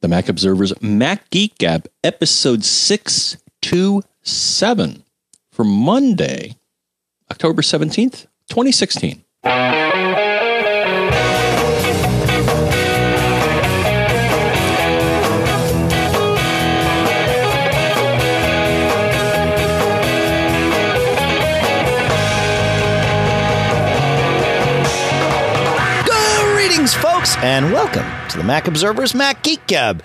the Mac Observer's Mac Geek Gab, episode 627 for Monday, October 17th, 2016. And welcome to the Mac Observer's Mac Geek Gab,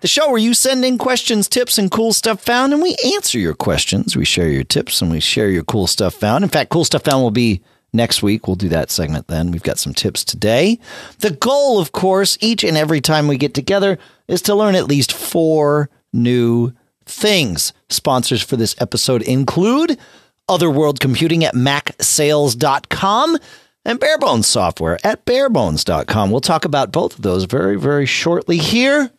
the show where you send in questions, tips, and cool stuff found, and we answer your questions. We share your tips and we share your cool stuff found. In fact, cool stuff found will be next week. We'll do that segment then. We've got some tips today. The goal, of course, each and every time we get together is to learn at least four new things. Sponsors for this episode include Otherworld Computing at macsales.com and Barebones Software at barebones.com. We'll talk about both of those very, very shortly here.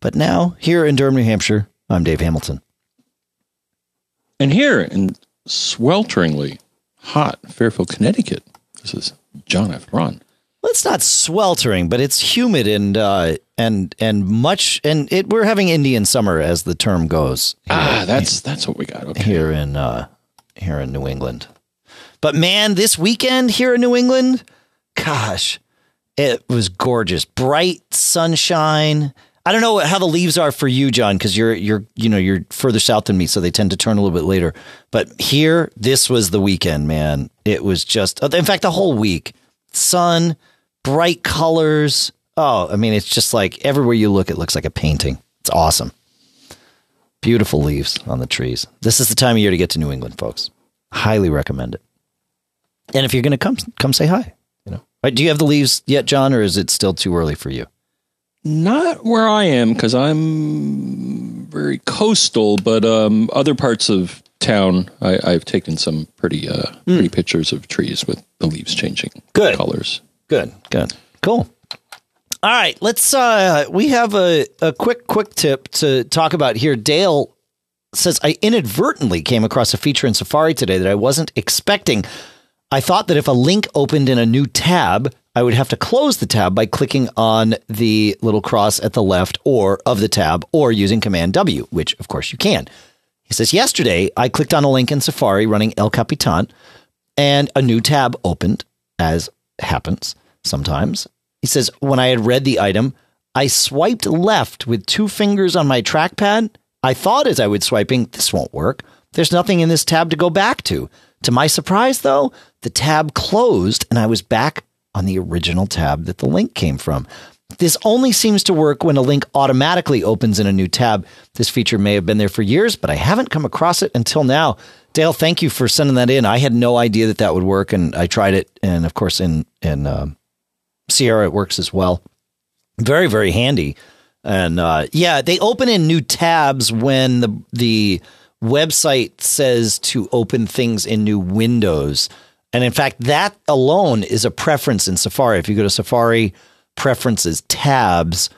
But now, here in Durham, New Hampshire, I'm Dave Hamilton. And here in swelteringly hot Fairfield, Connecticut, this is John F. Braun. Well, it's not sweltering, but it's humid and uh, and and much. And it, we're having Indian summer, as the term goes. Ah, that's that's what we got. Okay. here in uh, here in New England. But man, this weekend here in New England, gosh, it was gorgeous. Bright sunshine. I don't know how the leaves are for you, John, because you're you're you know you're further south than me, so they tend to turn a little bit later. But here, this was the weekend, man. It was just, in fact, the whole week, sun, bright colors. Oh, I mean, it's just like everywhere you look, it looks like a painting. It's awesome. Beautiful leaves on the trees. This is the time of year to get to New England, folks. Highly recommend it. And if you're going to come, come say hi. You know, right, do you have the leaves yet, John, or is it still too early for you? Not where I am because I'm very coastal, but um, other parts of town, I, I've taken some pretty uh, pretty pictures of trees with the leaves changing Good. colors. Good, good, cool. All right, let's. uh We have a a quick quick tip to talk about here. Dale says I inadvertently came across a feature in Safari today that I wasn't expecting. I thought that if a link opened in a new tab, I would have to close the tab by clicking on the little cross at the left or of the tab or using Command W, which of course you can. He says, Yesterday, I clicked on a link in Safari running El Capitan and a new tab opened, as happens sometimes. He says, When I had read the item, I swiped left with two fingers on my trackpad. I thought as I was swiping, this won't work. There's nothing in this tab to go back to. To my surprise, though, the tab closed and I was back on the original tab that the link came from. This only seems to work when a link automatically opens in a new tab. This feature may have been there for years, but I haven't come across it until now. Dale, thank you for sending that in. I had no idea that that would work, and I tried it, and of course, in in um, Sierra it works as well. Very very handy, and uh, yeah, they open in new tabs when the the website says to open things in new windows. And in fact, that alone is a preference in Safari. If you go to Safari preferences tabs,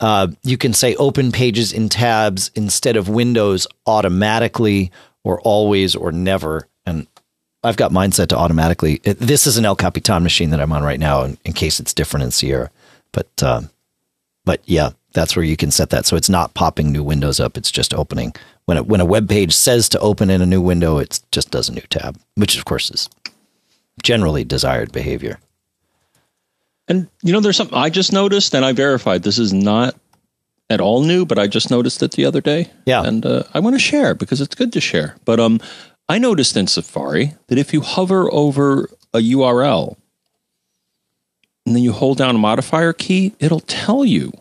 uh, you can say open pages in tabs instead of windows automatically or always or never. And I've got mine set to automatically. This is an El Capitan machine that I'm on right now, in, in case it's different in Sierra. But um, but yeah, that's where you can set that. So it's not popping new windows up. It's just opening. When it, when a web page says to open in a new window, it just does a new tab, which of course is generally desired behavior. And you know, there's something I just noticed, and I verified this is not at all new, but I just noticed it the other day. Yeah. and uh, I want to share because it's good to share. But um, I noticed in Safari that if you hover over a URL and then you hold down a modifier key, it'll tell you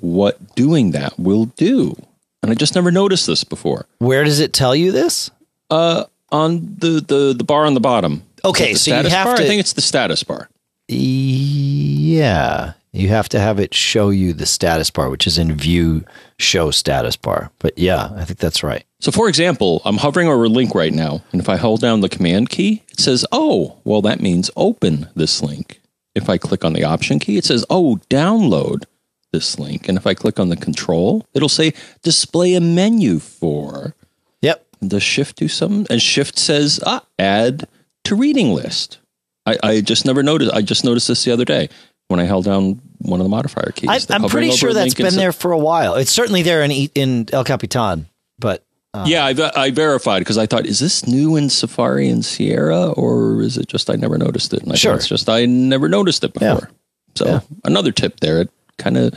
what doing that will do. And I just never noticed this before. Where does it tell you this? Uh, on the the the bar on the bottom. Okay, Is it the so you have bar? to- I think it's the status bar. Yeah, you have to have it show you the status bar, which is in view show status bar. But yeah, I think that's right. So, for example, I'm hovering over a link right now, and if I hold down the command key, it says, "Oh, well, that means open this link." If I click on the option key, it says, "Oh, download this link." And if I click on the control, it'll say, "Display a menu for." Yep. Does Shift do something? And Shift says, "Ah, add to reading list." I, I just never noticed. I just noticed this the other day. when I held down one of the modifier keys. I, I'm pretty sure that's been there for a while. It's certainly there in in El Capitan, but uh, Yeah, I, I verified because I thought, is this new in Safari and Sierra, or is it just I never noticed it? And I Sure. it's just I never noticed it Yeah. before. So Yeah. another tip there. It kind of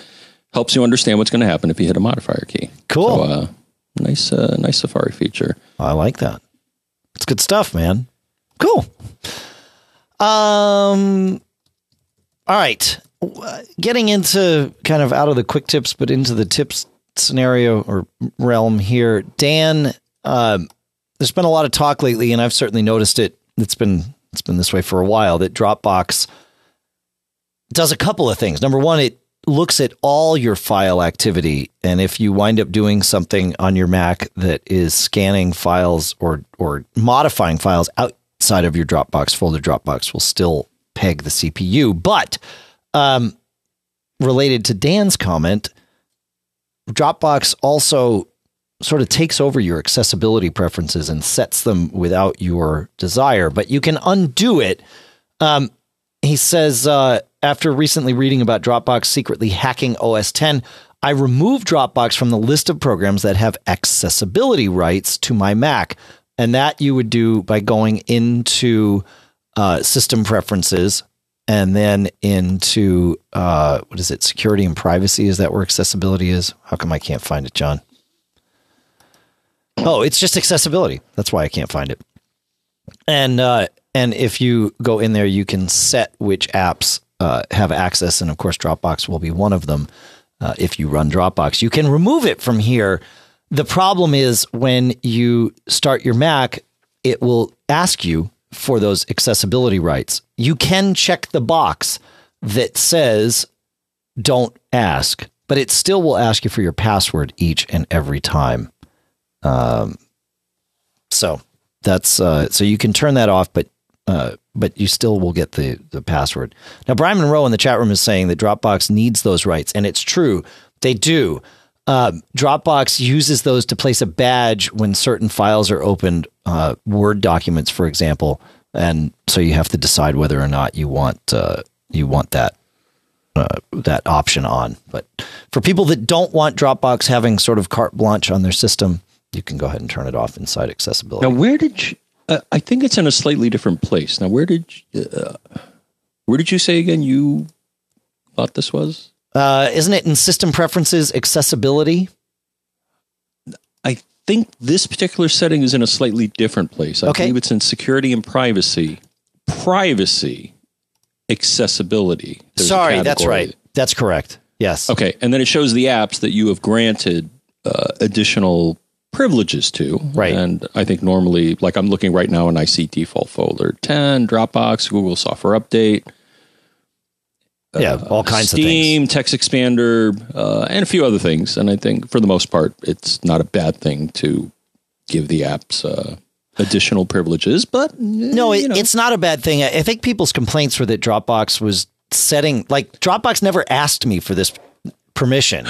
helps you understand what's going to happen if you hit a modifier key. Cool. So, uh, nice, uh, nice Safari feature. I like that. It's good stuff, man. Cool. Um. All right. Getting into kind of out of the quick tips, but into the tips scenario or realm here. Dan, um, there's been a lot of talk lately, and I've certainly noticed it. It's been it's been this way for a while. That Dropbox does a couple of things. Number one, it looks at all your file activity, and if you wind up doing something on your Mac that is scanning files or or modifying files outside of your Dropbox folder, Dropbox will still peg the CPU. But um, related to Dan's comment, Dropbox also sort of takes over your accessibility preferences and sets them without your desire, but you can undo it. Um, he says, uh, after recently reading about Dropbox secretly hacking OS 10, I removed Dropbox from the list of programs that have accessibility rights to my Mac. And that you would do by going into uh, system preferences and then into uh, what is it, security and privacy? Is that where accessibility is? How come I can't find it, John? Oh, it's just accessibility. That's why I can't find it. And uh, and if you go in there, you can set which apps uh, have access, and of course, Dropbox will be one of them. Uh, if you run Dropbox, you can remove it from here. The problem is when you start your Mac, it will ask you for those accessibility rights. You can check the box that says "Don't ask," but it still will ask you for your password each and every time. Um, so that's uh, so you can turn that off, but uh, but you still will get the the password. Now, Brian Monroe in the chat room is saying that Dropbox needs those rights, and it's true. They do. Uh, Dropbox uses those to place a badge when certain files are opened, uh, Word documents, for example, and so you have to decide whether or not you want uh, you want that uh, that option on. But for people that don't want Dropbox having sort of carte blanche on their system, you can go ahead and turn it off inside accessibility. Now, where did you, uh, I think it's in a slightly different place. Now, where did you, uh, where did you say again? You thought this was? Uh, isn't it in system preferences accessibility? I think this particular setting is in a slightly different place. I Okay. believe it's in security and privacy. Privacy, accessibility. There's Sorry, that's right. That's correct. Yes. Okay, and then it shows the apps that you have granted uh, additional privileges to. Right. And I think normally, like I'm looking right now, and I see default folder 10, Dropbox, Google Software Update, Yeah, all kinds of. Steam, Text Expander, uh, and a few other things. And I think for the most part, it's not a bad thing to give the apps uh, additional privileges. But No, it, know. it's not a bad thing. I I think people's complaints were that Dropbox was setting like Dropbox never asked me for this permission.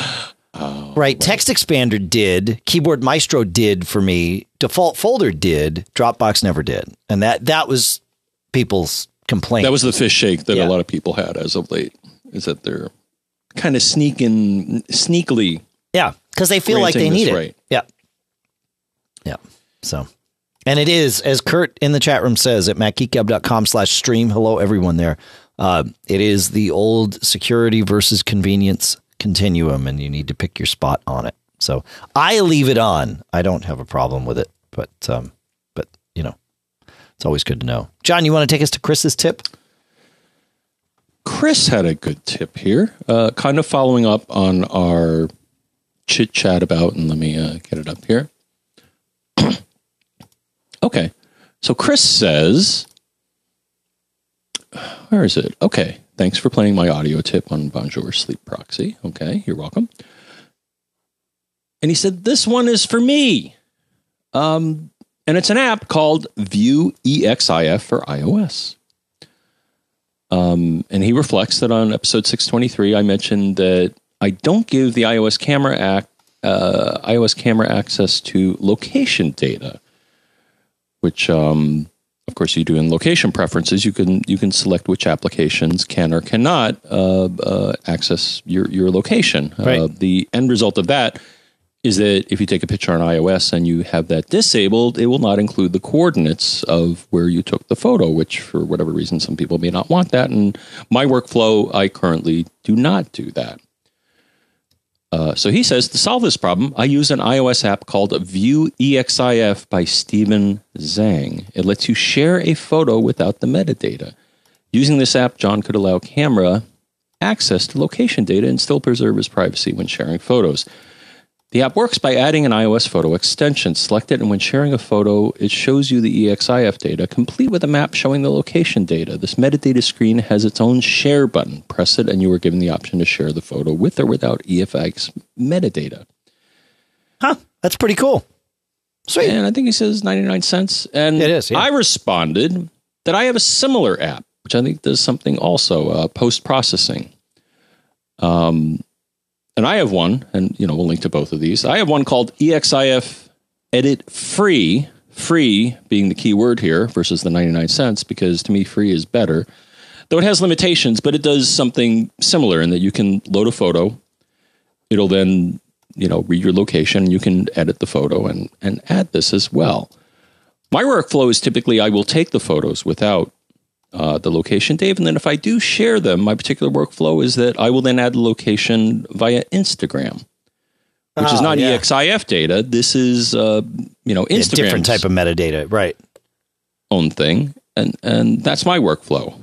right. Text Expander did, Keyboard Maestro did for me, Default Folder did, Dropbox never did. And that that was people's complaint. that was the fish shake that Yeah. a lot of people had as of late. Is that they're kind of sneaking, sneakily yeah, cuz they feel like they need it. right. Yeah. Yeah. So and it is, as Kurt in the chat room says at macgeekgab.com slash stream. Hello, everyone there. Uh, it is the old security versus convenience continuum, and you need to pick your spot on it. So I leave it on. I don't have a problem with it, but um, but you know, it's always good to know. John, you want to take us to Chris's tip? Chris had a good tip here, uh, kind of following up on our chit chat about, and let me uh, get it up here. okay. So Chris says, where is it? Okay. Thanks for playing my audio tip on Bonjour Sleep Proxy. Okay. You're welcome. And he said, this one is for me. Um, and it's an app called View EXIF for iOS. Um, and he reflects that on episode 623, I mentioned that I don't give the iOS camera act, uh, iOS camera access to location data, which, um, of course, you do in location preferences. You can you can select which applications can or cannot uh, uh, access your your location. Right. Uh, the end result of that is that if you take a picture on iOS and you have that disabled, it will not include the coordinates of where you took the photo. Which, for whatever reason, some people may not want that. And my workflow, I currently do not do that. Uh, so he says to solve this problem, I use an iOS app called View EXIF by Stephen Zhang. It lets you share a photo without the metadata. Using this app, John could allow camera access to location data and still preserve his privacy when sharing photos. The app works by adding an iOS photo extension. Select it, and when sharing a photo, it shows you the EXIF data, complete with a map showing the location data. This metadata screen has its own share button. Press it, and you are given the option to share the photo with or without EXIF metadata. Huh? That's pretty cool. Sweet. And I think he says 99 cents. And It is, yeah. I responded that I have a similar app, which I think does something also uh, post processing. Um, and I have one, and you know we'll link to both of these. I have one called EXIF Edit Free, free being the key word here versus the 99 cents, because to me free is better. Though it has limitations, but it does something similar in that you can load a photo. It'll then, you know, read your location. You can edit the photo and, and add this as well. My workflow is typically I will take the photos without uh, the location, Dave. And then if I do share them, my particular workflow is that I will then add the location via Instagram, which is Oh, not yeah. EXIF data. This is, uh, you know, Yeah, Instagram different type of metadata, right? own thing, and and that's my workflow.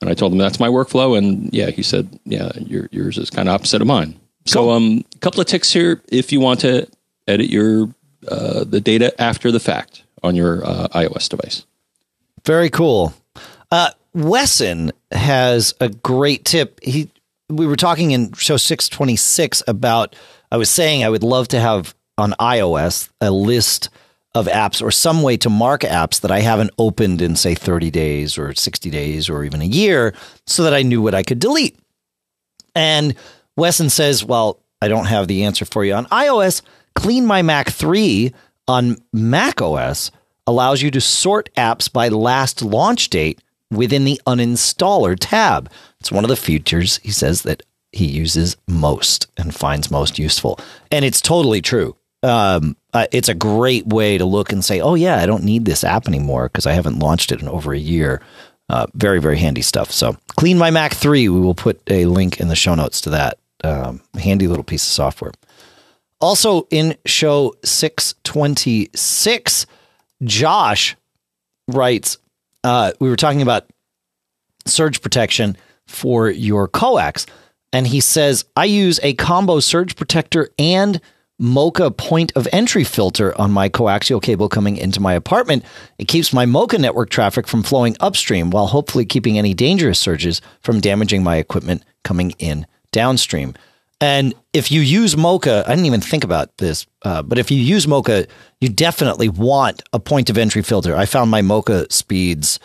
And I told him that's my workflow, and yeah, he said, yeah, your, yours is kind of opposite of mine. So, um, a couple of ticks here if you want to edit your uh, the data after the fact on your uh, iOS device. Very cool. Uh, Wesson has a great tip. He we were talking in show 626 about I was saying I would love to have on iOS a list of apps or some way to mark apps that I haven't opened in say 30 days or 60 days or even a year so that I knew what I could delete. And Wesson says, Well, I don't have the answer for you on iOS. Clean My Mac 3 on Mac OS allows you to sort apps by last launch date within the uninstaller tab. It's one of the features he says that he uses most and finds most useful. And it's totally true. Um, uh, it's a great way to look and say, oh, yeah, I don't need this app anymore because I haven't launched it in over a year. Uh, very, very handy stuff. So, Clean My Mac 3, we will put a link in the show notes to that. Um, handy little piece of software. Also, in show 626, Josh writes, uh, we were talking about surge protection for your coax. And he says, I use a combo surge protector and MoCA point of entry filter on my coaxial cable coming into my apartment. It keeps my MoCA network traffic from flowing upstream while hopefully keeping any dangerous surges from damaging my equipment coming in downstream. And if you use MoCA, I didn't even think about this, uh, but if you use MoCA, you definitely want a point of entry filter. I found my MoCA speeds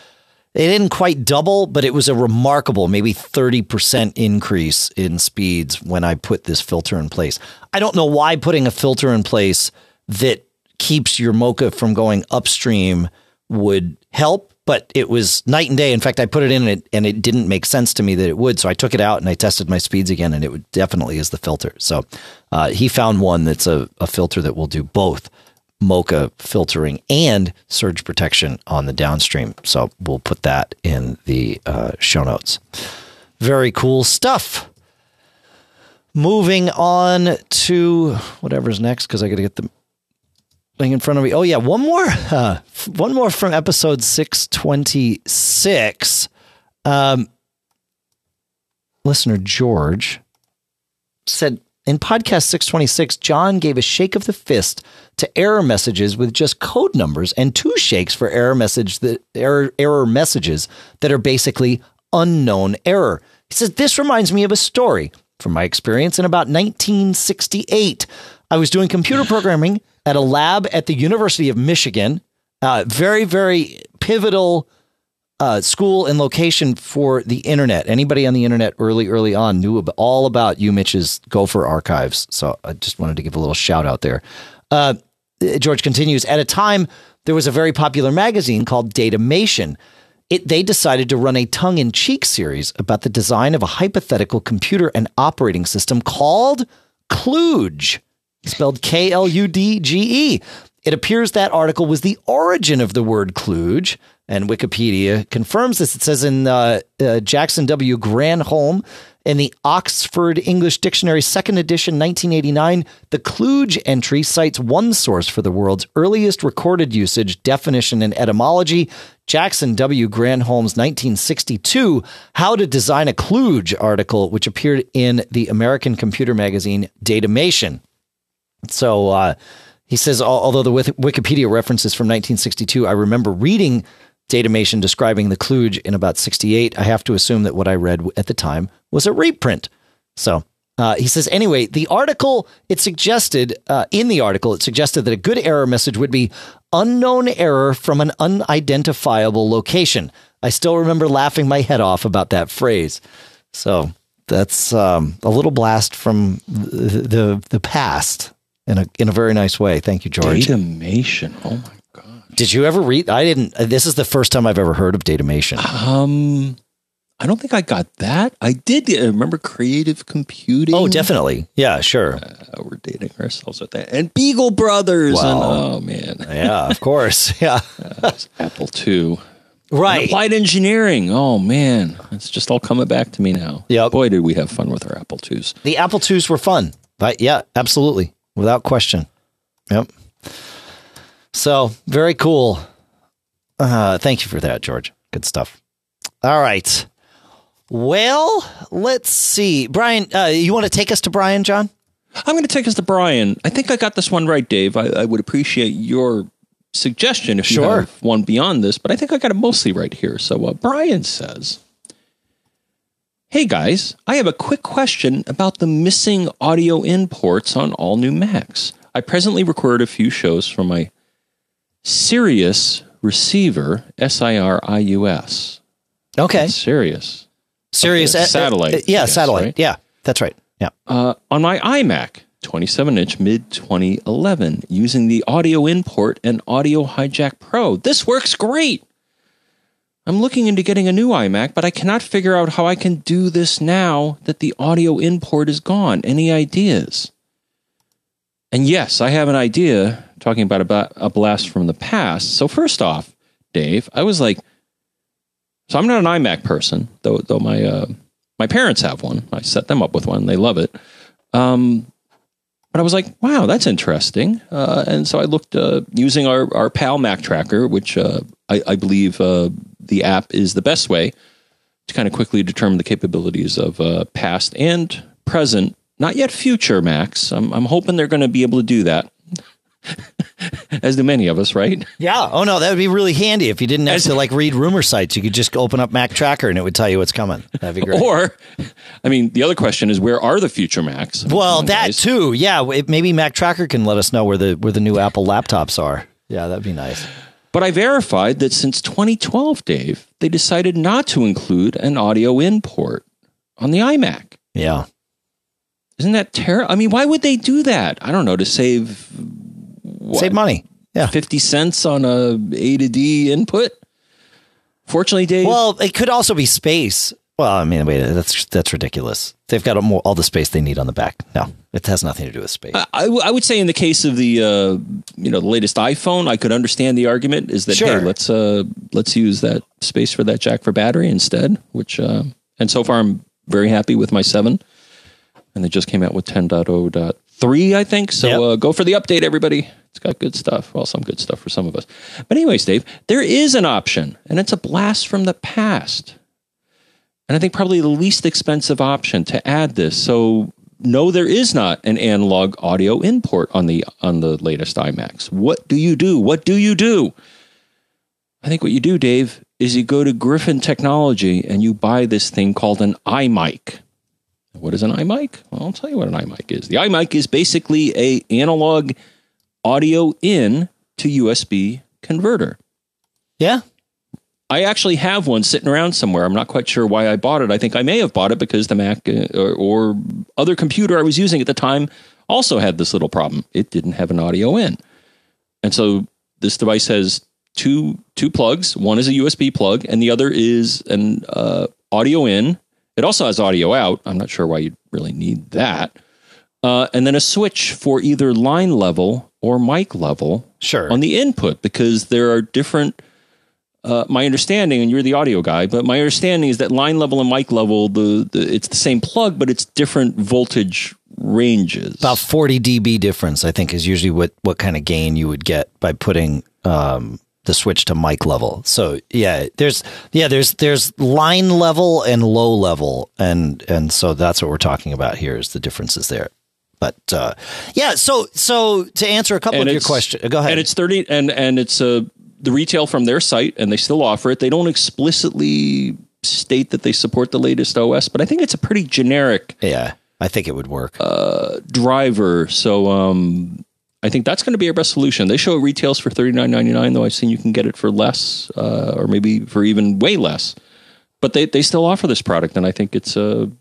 they didn't quite double, but it was a remarkable, maybe 30% increase in speeds when I put this filter in place. I don't know why putting a filter in place that keeps your MoCA from going upstream would help, but it was night and day. In fact, I put it in and it, and it didn't make sense to me that it would. So I took it out and I tested my speeds again, and it definitely is the filter. So uh, he found one that's a, a filter that will do both MoCA filtering and surge protection on the downstream. So we'll put that in the uh, show notes. Very cool stuff. Moving on to whatever's next because I got to get the thing in front of me. Oh yeah, one more, uh, one more from episode six twenty six. Um, listener George said in podcast 626, John gave a shake of the fist to error messages with just code numbers and two shakes for error message that error error messages that are basically unknown error. He says this reminds me of a story from my experience in about 1968. I was doing computer programming at a lab at the University of Michigan. Uh, very, very pivotal uh, school and location for the internet. Anybody on the internet early, early on knew ab- all about UMich's Gopher archives. So I just wanted to give a little shout out there. Uh, George continues at a time there was a very popular magazine called Datamation. It, they decided to run a tongue in cheek series about the design of a hypothetical computer and operating system called Kludge, spelled K L U D G E. It appears that article was the origin of the word kludge, and Wikipedia confirms this. It says in uh, uh, Jackson W. Granholm in the Oxford English Dictionary, second edition, 1989, the kludge entry cites one source for the world's earliest recorded usage, definition, and etymology. Jackson W. Granholm's 1962 How to Design a Kludge article, which appeared in the American computer magazine Datamation. So, uh, he says, although the Wikipedia reference is from 1962, I remember reading Datamation describing the kludge in about 68. I have to assume that what I read at the time was a reprint. So uh, he says, anyway, the article, it suggested, uh, in the article, it suggested that a good error message would be unknown error from an unidentifiable location. I still remember laughing my head off about that phrase. So that's um, a little blast from the, the, the past in a in a very nice way. Thank you, George. Datamation. Oh my god. Did you ever read? I didn't. This is the first time I've ever heard of Datamation. Um, I don't think I got that. I did I remember creative computing. Oh, definitely. Yeah, sure. Uh, we're dating ourselves with that. And Beagle Brothers. And, oh man. yeah, of course. Yeah. uh, Apple II. Right. And applied engineering. Oh man, it's just all coming back to me now. Yeah. Boy, did we have fun with our Apple IIs. The Apple IIs were fun. But yeah, absolutely without question. Yep. So very cool. Uh, thank you for that, George. Good stuff. All right. Well, let's see. Brian, uh, you want to take us to Brian, John? I'm going to take us to Brian. I think I got this one right, Dave. I, I would appreciate your suggestion if you have one beyond this, but I think I got it mostly right here. So uh, Brian says, Hey guys, I have a quick question about the missing audio in ports on all new Macs. I presently record a few shows from my Sirius receiver, S I R I U S. Okay. Sirius. Sirius okay. satellite. Uh, yeah, guess, satellite. Right? Yeah, that's right. Yeah. Uh, on my iMac, 27 inch mid 2011, using the audio import and Audio Hijack Pro. This works great. I'm looking into getting a new iMac, but I cannot figure out how I can do this now that the audio import is gone. Any ideas? And yes, I have an idea talking about a, blast from the past. So, first off, Dave, I was like, so I'm not an iMac person, though. Though my uh, my parents have one. I set them up with one. They love it. Um, but I was like, wow, that's interesting. Uh, and so I looked uh, using our, our PAL Mac tracker, which uh, I, I, believe uh, the app is the best way to kind of quickly determine the capabilities of uh, past and present, not yet future Macs. I'm, I'm hoping they're going to be able to do that. As do many of us, right? Yeah. Oh no, that would be really handy if you didn't have As, to like read rumor sites. You could just open up Mac Tracker and it would tell you what's coming. That'd be great. Or, I mean, the other question is, where are the future Macs? Well, that too. Yeah, it, maybe Mac Tracker can let us know where the where the new Apple laptops are. Yeah, that'd be nice. But I verified that since 2012, Dave, they decided not to include an audio in port on the iMac. Yeah. Isn't that terrible? I mean, why would they do that? I don't know, to save what, save money. Yeah. 50 cents on a A to D input. Fortunately, Dave. Well, it could also be space. Well, I mean, wait, that's that's ridiculous. They've got all, all the space they need on the back. No, it has nothing to do with space. I, I, w- I would say in the case of the uh, you know the latest iPhone, I could understand the argument is that sure. hey, let's uh, let's use that space for that jack for battery instead. Which uh, and so far I'm very happy with my seven, and they just came out with 10.0.3, I think. So yep. uh, go for the update, everybody. It's got good stuff. Well, some good stuff for some of us. But anyways, Dave, there is an option, and it's a blast from the past and I think probably the least expensive option to add this. So no, there is not an analog audio import on the on the latest iMacs. What do you do? What do you do? I think what you do, Dave, is you go to Griffin Technology and you buy this thing called an iMic. What is an iMic? Well, I'll tell you what an iMic is. The iMic is basically a analog audio in to USB converter. Yeah, I actually have one sitting around somewhere. I'm not quite sure why I bought it. I think I may have bought it because the Mac uh, or, or, other computer I was using at the time also had this little problem. It didn't have an audio in. And so this device has two two plugs. One is a USB plug, and the other is an uh, audio in. It also has audio out. I'm not sure why you'd really need that. Uh, and then a switch for either line level or mic level Sure. on the input because there are different. Uh, my understanding, and you're the audio guy, but my understanding is that line level and mic level, the, the it's the same plug, but it's different voltage ranges. About 40 dB difference, I think, is usually what, what kind of gain you would get by putting um, the switch to mic level. So yeah, there's yeah, there's there's line level and low level, and and so that's what we're talking about here is the differences there. But uh, yeah, so so to answer a couple And of your questions, go ahead. and it's 30 and and it's uh, the retail from their site and they still offer it. They don't explicitly state that they support the latest os but i think it's a pretty generic yeah, I think it would work. Uh, driver. So um i think that's going to be our best solution they show it retails for 39.99 though i've seen you can get it for less uh, or maybe for even way less. But they, they still offer this product and i think it's a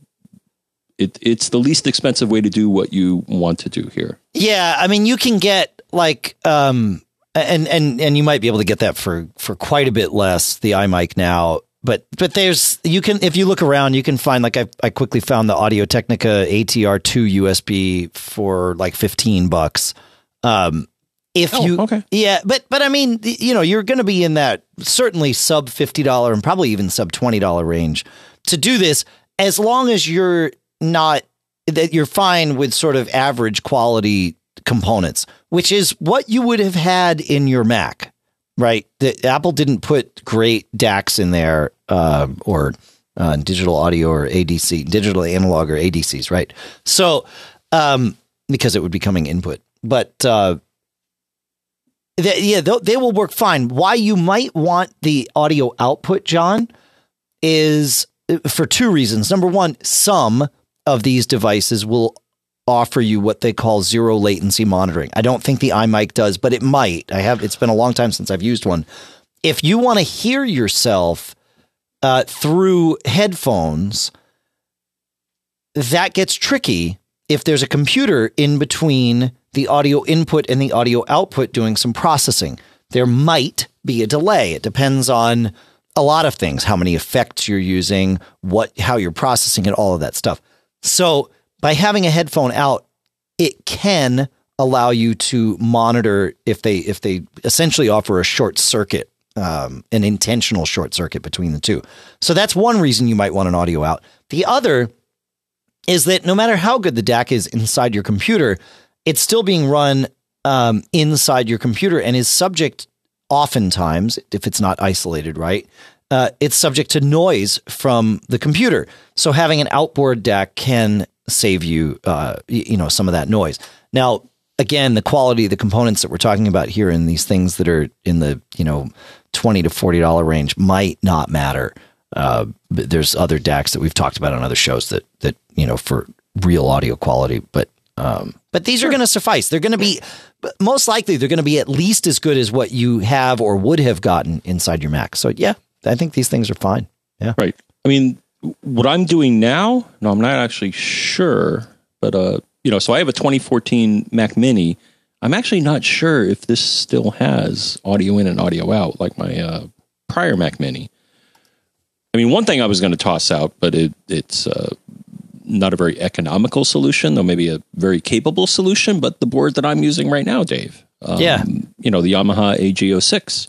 it, it's the least expensive way to do what you want to do here. Yeah, I mean, you can get like, um, and and and you might be able to get that for for quite a bit less. The iMic now, but but there's you can if you look around, you can find like I I quickly found the Audio Technica ATR two USB for like fifteen bucks. Um, if Oh, you okay. yeah, but but I mean, you know, you're going to be in that certainly sub fifty dollar and probably even sub twenty dollar range to do this, as long as you're not that you're fine with sort of average quality components, which is what you would have had in your Mac, right? The, Apple didn't put great DACs in there uh, or uh, digital audio or ADC, digital analog or ADCs, right? So, um, because it would be coming input, but uh, th- yeah, they'll- they will work fine. Why you might want the audio output, John, is uh, for two reasons. Number one, some of these devices will offer you what they call zero latency monitoring. I don't think the iMic does, but it might. I have. It's been a long time since I've used one. If you want to hear yourself uh, through headphones, that gets tricky if there's a computer in between the audio input and the audio output doing some processing. There might be a delay. It depends on a lot of things, how many effects you're using, what how you're processing it, all of that stuff. So, by having a headphone out, it can allow you to monitor if they if they essentially offer a short circuit um, an intentional short circuit between the two so that's one reason you might want an audio out the other is that no matter how good the DAC is inside your computer, it's still being run um, inside your computer and is subject, oftentimes, if it's not isolated right, uh, it's subject to noise from the computer. So having an outboard DAC can save you, uh, you know, some of that noise. Now, again, the quality of the components that we're talking about here in these things that are in the you know twenty to forty dollar range might not matter. Uh, but there's other DACs that we've talked about on other shows that that you know for real audio quality, but um, but these are going to suffice. They're going to be most likely they're going to be at least as good as what you have or would have gotten inside your Mac. So yeah, I think these things are fine. Yeah. Right. I mean, what I'm doing now, no, I'm not actually sure, but uh, you know, so I have a 2014 Mac Mini. I'm actually not sure if this still has audio in and audio out like my uh, prior Mac Mini. I mean, one thing I was going to toss out, but it it's uh, not a very economical solution, though maybe a very capable solution. But the board that I'm using right now, Dave, um, Yeah. you know, the Yamaha AG06,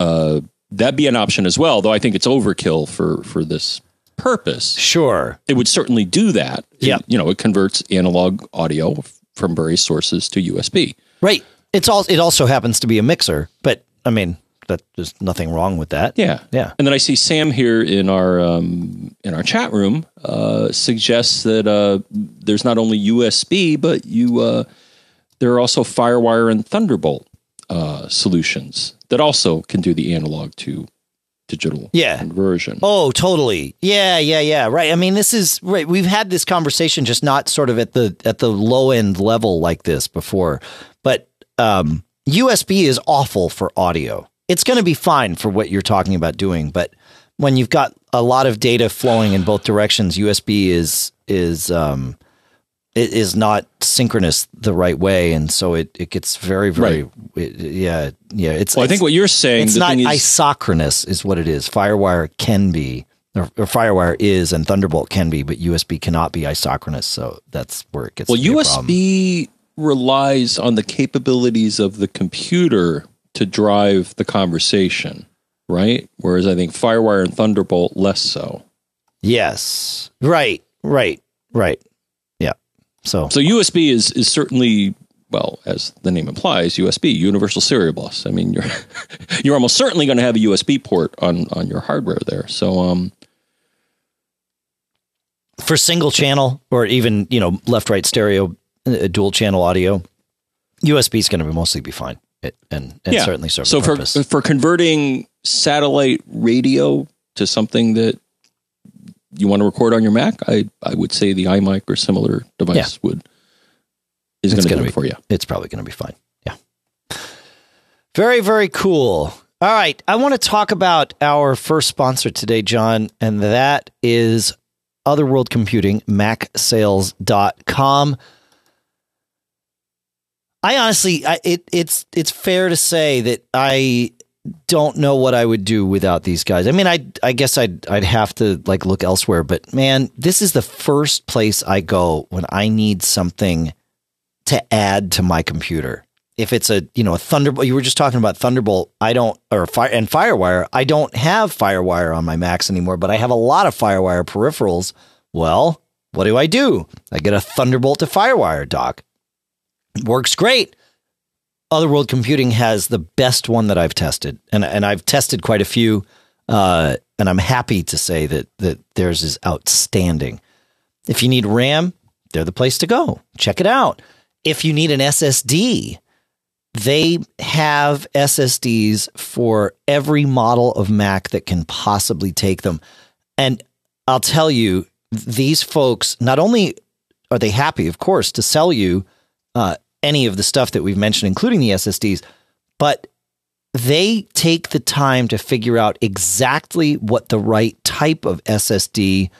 uh, that'd be an option as well. Though I think it's overkill for for this purpose. Sure. It would certainly do that. Yeah. you know, it converts analog audio from various sources to USB. Right. It's all. It also happens to be a mixer, but I mean, that there's nothing wrong with that. Yeah, Yeah. And then I see Sam here in our um, in our chat room uh, suggests that uh, there's not only USB, but you uh, there are also FireWire and Thunderbolt uh, solutions that also can do the analog to digital Yeah. conversion. Oh, totally. Yeah, yeah, yeah. Right. I mean, this is right. We've had this conversation, just not sort of at the at the low end level like this before. But um, USB is awful for audio. It's going to be fine for what you're talking about doing, but when you've got a lot of data flowing in both directions, USB is is um, it is not synchronous the right way, and so it, it gets very very Right. it- yeah yeah. It's Well, I think what you're saying, it's not is, isochronous is what it is. FireWire can be, or, or FireWire is, and Thunderbolt can be, but USB cannot be isochronous. So that's where it gets. well, to be a. USB relies on the capabilities of the computer to drive the conversation, right? Whereas I think FireWire and Thunderbolt less so. Yes. Right. Right. Right. So So USB is is certainly well, as the name implies, USB Universal Serial Bus. I mean, you're you're almost certainly going to have a USB port on on your hardware there. So um, for single channel or even you know left right stereo, uh, dual channel audio, USB is going to mostly be fine. It, and and yeah, certainly serve so for for converting satellite radio to something that you want to record on your Mac, I I would say the iMic or similar device would is going to do be- it for you. it's probably going to be fine. Yeah. Very, very cool. All right. I want to talk about our first sponsor today, John, and that is Otherworld Computing, macsales.com. I honestly, I, it, it's it's fair to say that I don't know what I would do without these guys. I mean, I I guess I'd I'd have to like look elsewhere, but man, this is the first place I go when I need something to add to my computer. If it's a you know a Thunderbolt, you were just talking about Thunderbolt. I don't or fire and FireWire. I don't have FireWire on my Macs anymore, but I have a lot of FireWire peripherals. Well, what do I do? I get a Thunderbolt to FireWire dock. Works great. Otherworld Computing has the best one that I've tested, and and I've tested quite a few, uh, and I'm happy to say that that theirs is outstanding. If you need RAM, they're the place to go. Check it out. If you need an SSD, they have SSDs for every model of Mac that can possibly take them. And I'll tell you, these folks not only are they happy, of course, to sell you uh, any of the stuff that we've mentioned, including the SSDs, but they take the time to figure out exactly what the right type of SSD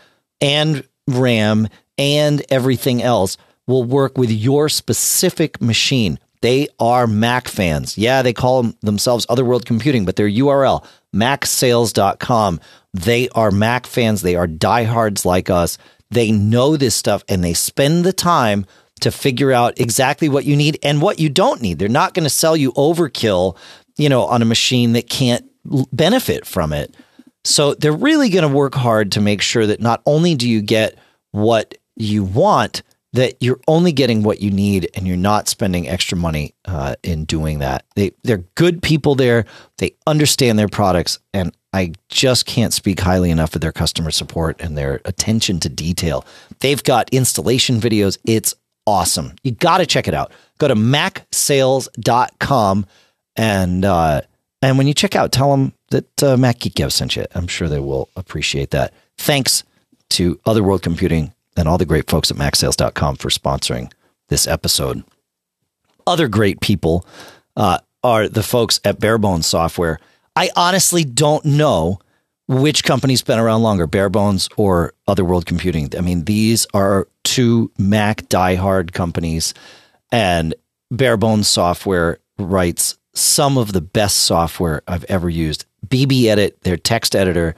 and RAM and everything else will work with your specific machine. They are Mac fans. Yeah, they call themselves Otherworld Computing, but their URL, macsales.com. They are Mac fans. They are diehards like us. They know this stuff and they spend the time to figure out exactly what you need and what you don't need. They're not going to sell you overkill, you know, on a machine that can't benefit from it. So they're really going to work hard to make sure that not only do you get what you want, that you're only getting what you need and you're not spending extra money uh, in doing that. They they're good people there. They understand their products, and I just can't speak highly enough of their customer support and their attention to detail. They've got installation videos. It's awesome. You got to check it out. Go to macsales.com and uh, and when you check out, tell them that uh, Mac Geek Gab sent you. I'm sure they will appreciate that. Thanks to Otherworld Computing and all the great folks at macsales.com for sponsoring this episode. Other great people uh, are the folks at Barebones Software. I honestly don't know which company's been around longer, Barebones or Otherworld Computing. I mean, these are two Mac diehard companies, and Barebones Software writes some of the best software I've ever used. BB Edit, their text editor,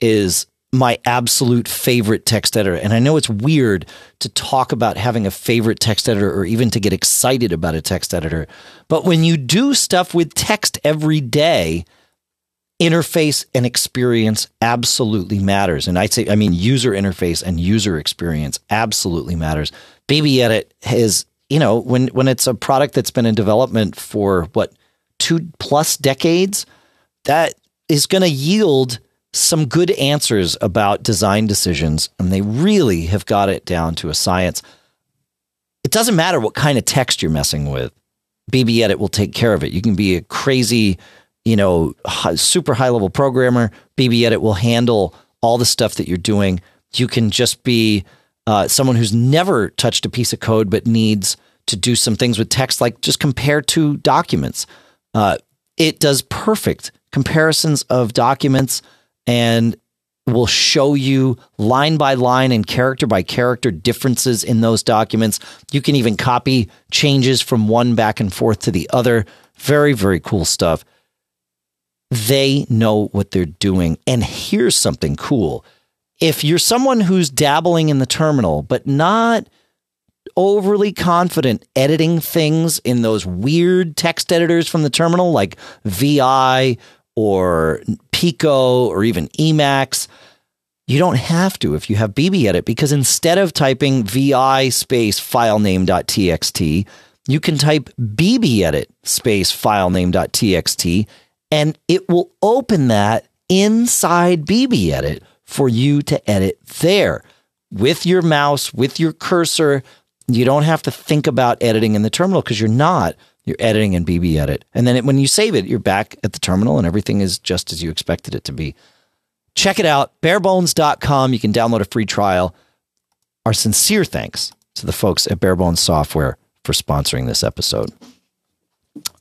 is my absolute favorite text editor. And I know it's weird to talk about having a favorite text editor or even to get excited about a text editor. But when you do stuff with text every day, interface and experience absolutely matters. And I'd say, I mean, user interface and user experience absolutely matters. BB Edit has, you know, when when it's a product that's been in development for what two plus decades, that is going to yield some good answers about design decisions, and they really have got it down to a science. It doesn't matter what kind of text you're messing with. BB Edit will take care of it. You can be a crazy, you know, super high level programmer. BB Edit will handle all the stuff that you're doing. You can just be uh, someone who's never touched a piece of code but needs to do some things with text, like just compare two documents. Uh, it does perfect comparisons of documents and will show you line by line and character by character differences in those documents. You can even copy changes from one back and forth to the other. Very, very cool stuff. They know what they're doing. And here's something cool. If you're someone who's dabbling in the terminal, but not overly confident editing things in those weird text editors from the terminal like VI or Pico or even Emacs. You don't have to if you have BBEdit because instead of typing VI space filename.txt, you can type BBEdit space filename.txt and it will open that inside BBEdit for you to edit there with your mouse, with your cursor. You don't have to think about editing in the terminal because you're not. You're editing in BBEdit. And then it, when you save it, you're back at the terminal and everything is just as you expected it to be. Check it out, barebones.com. You can download a free trial. Our sincere thanks to the folks at Barebones Software for sponsoring this episode.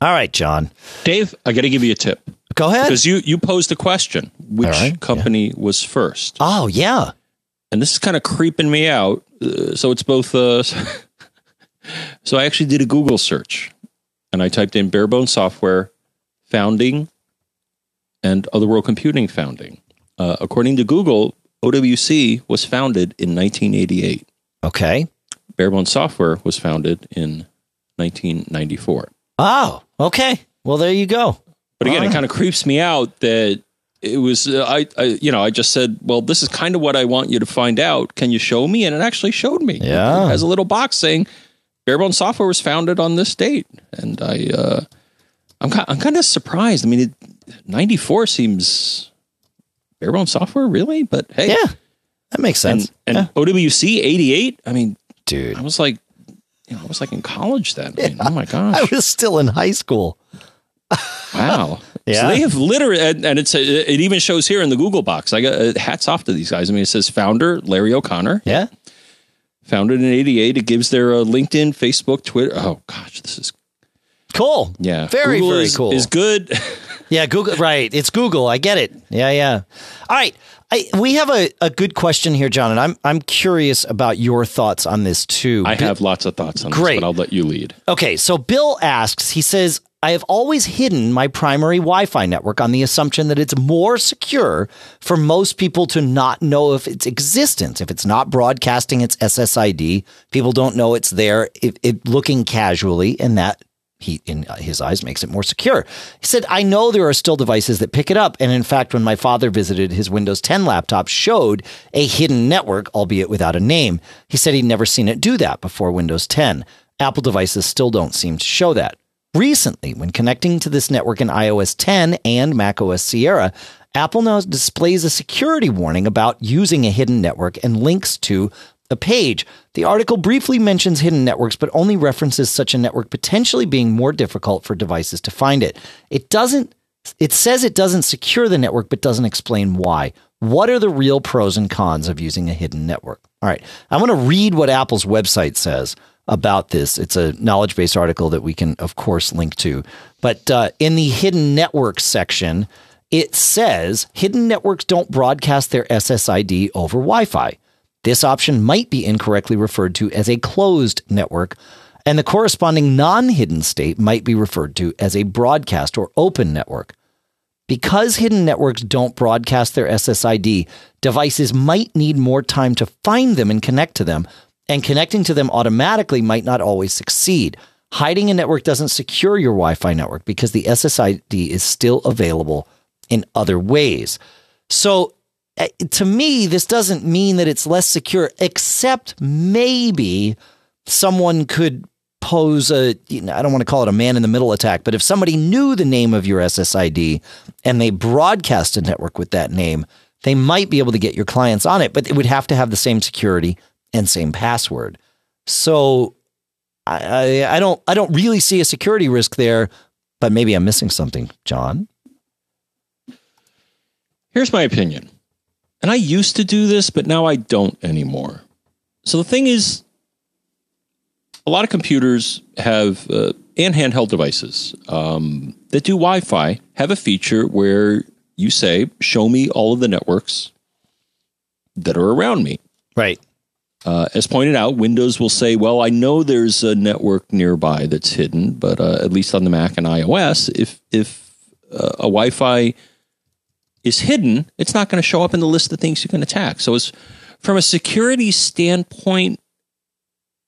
All right, John. Dave, I got to give you a tip. Go ahead. Because you, you posed the question which right, company yeah. was first? Oh, yeah. And this is kind of creeping me out. Uh, so it's both. Uh, so I actually did a Google search and I typed in Barebone Software founding and Other World Computing founding. Uh, according to Google, OWC was founded in 1988. Okay. Barebone Software was founded in 1994. Oh, okay. Well, there you go. But again, it kind of creeps me out that it was uh, I, I, you know I just said, well, this is kind of what I want you to find out. Can you show me? And it actually showed me. Yeah, it has a little box saying Barebone Software was founded on this date, and I, uh, I'm I'm kind of surprised. I mean, it, 94 seems Barebone Software, really? But hey, yeah, that makes sense. And, and yeah. OWC 88. I mean, dude, I was like, you know, I was like in college then. I mean, oh my gosh, I was still in high school. wow. yeah. So they have literally, and, and it's it even shows here in the Google box. I got uh, hats off to these guys. I mean, it says founder Larry O'Connor. Yeah. Founded in 88. It gives their uh, LinkedIn, Facebook, Twitter. Oh, gosh, this is cool. Yeah. Very, Google very is, cool. Is good. yeah. Google. Right. It's Google. I get it. Yeah. Yeah. All right. I, we have a, a good question here, John, and I'm I'm curious about your thoughts on this too. I have lots of thoughts on Great. this, but I'll let you lead. Okay, so Bill asks, he says, I have always hidden my primary Wi Fi network on the assumption that it's more secure for most people to not know of its existence. If it's not broadcasting its SSID, people don't know it's there, it, it looking casually, and that he in uh, his eyes makes it more secure. He said, "I know there are still devices that pick it up, and in fact, when my father visited, his Windows 10 laptop showed a hidden network, albeit without a name. He said he'd never seen it do that before Windows 10. Apple devices still don't seem to show that. Recently, when connecting to this network in iOS 10 and macOS Sierra, Apple now displays a security warning about using a hidden network and links to a page. The article briefly mentions hidden networks, but only references such a network potentially being more difficult for devices to find it. It doesn't it says it doesn't secure the network, but doesn't explain why. What are the real pros and cons of using a hidden network? All right. I want to read what Apple's website says about this. It's a knowledge base article that we can, of course, link to. But uh, in the hidden networks section, it says hidden networks don't broadcast their SSID over Wi Fi. This option might be incorrectly referred to as a closed network, and the corresponding non hidden state might be referred to as a broadcast or open network. Because hidden networks don't broadcast their SSID, devices might need more time to find them and connect to them, and connecting to them automatically might not always succeed. Hiding a network doesn't secure your Wi Fi network because the SSID is still available in other ways. So, Uh, to me, this doesn't mean that it's less secure, except maybe someone could pose a, you know, I don't want to call it a man in the middle attack, but if somebody knew the name of your SSID and they broadcast a network with that name, they might be able to get your clients on it, but it would have to have the same security and same password. So I, I, I don't I don't really see a security risk there, but maybe I'm missing something, John. Here's my opinion. And I used to do this, but now I don't anymore. So the thing is, a lot of computers have, uh, and handheld devices um, that do Wi Fi have a feature where you say, Show me all of the networks that are around me. Right. Uh, as pointed out, Windows will say, "Well, I know there's a network nearby that's hidden, but uh, at least on the Mac and iOS, if if uh, a Wi-Fi is hidden, it's not going to show up in the list of things you can attack." So, it's from a security standpoint,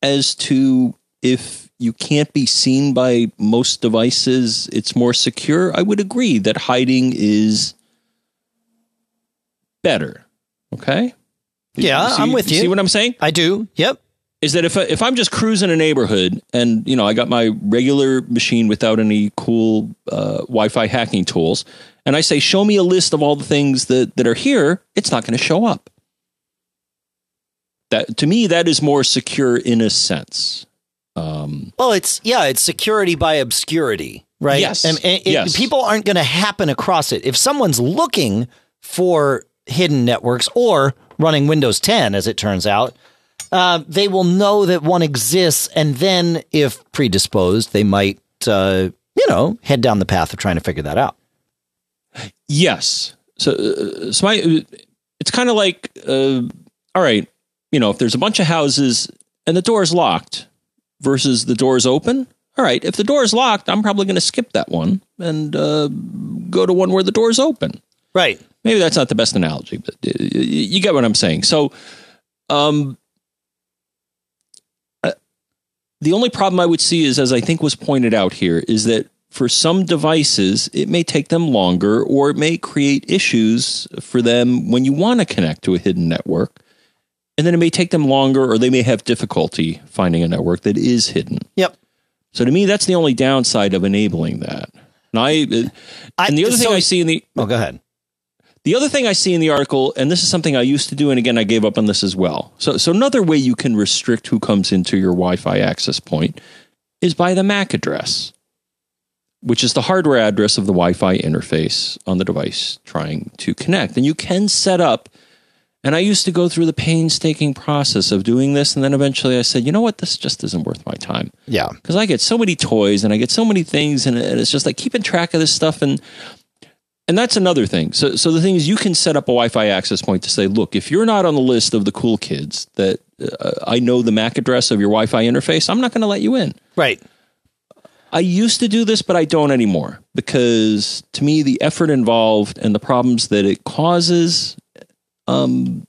as to if you can't be seen by most devices, it's more secure. I would agree that hiding is better. Okay. Yeah, see, I'm with you. See what I'm saying? I do. Yep. Is that if if I'm just cruising a neighborhood and you know I got my regular machine without any cool uh, Wi-Fi hacking tools, and I say show me a list of all the things that that are here, it's not going to show up. That to me that is more secure in a sense. Um, well, it's yeah, it's security by obscurity, right? Yes. And, and yes. people aren't going to happen across it. If someone's looking for hidden networks or running Windows 10, as it turns out, uh, they will know that one exists, and then, if predisposed, they might, uh, you know, head down the path of trying to figure that out. Yes. So, uh, so my, it's kind of like, uh, all right, you know, if there's a bunch of houses and the door is locked versus the door is open, all right, if the door is locked, I'm probably going to skip that one and uh, go to one where the door is open. Right. Maybe that's not the best analogy, but you get what I'm saying. So, um, uh, the only problem I would see is, as I think was pointed out here, is that for some devices, it may take them longer or it may create issues for them when you want to connect to a hidden network. And then it may take them longer or they may have difficulty finding a network that is hidden. Yep. So to me, that's the only downside of enabling that. And I, uh, and the other so, thing I see in the oh, go ahead. The other thing I see in the article, and this is something I used to do, and again I gave up on this as well. So, so another way you can restrict who comes into your Wi-Fi access point is by the MAC address, which is the hardware address of the Wi-Fi interface on the device trying to connect. And you can set up. And I used to go through the painstaking process of doing this, and then eventually I said, you know what, this just isn't worth my time. Yeah, because I get so many toys and I get so many things, and it's just like keeping track of this stuff and and that's another thing. So, so the thing is, you can set up a Wi-Fi access point to say, look, if you're not on the list of the cool kids that uh, I know the MAC address of your Wi-Fi interface, I'm not going to let you in. Right. I used to do this, but I don't anymore because to me, the effort involved and the problems that it causes, um,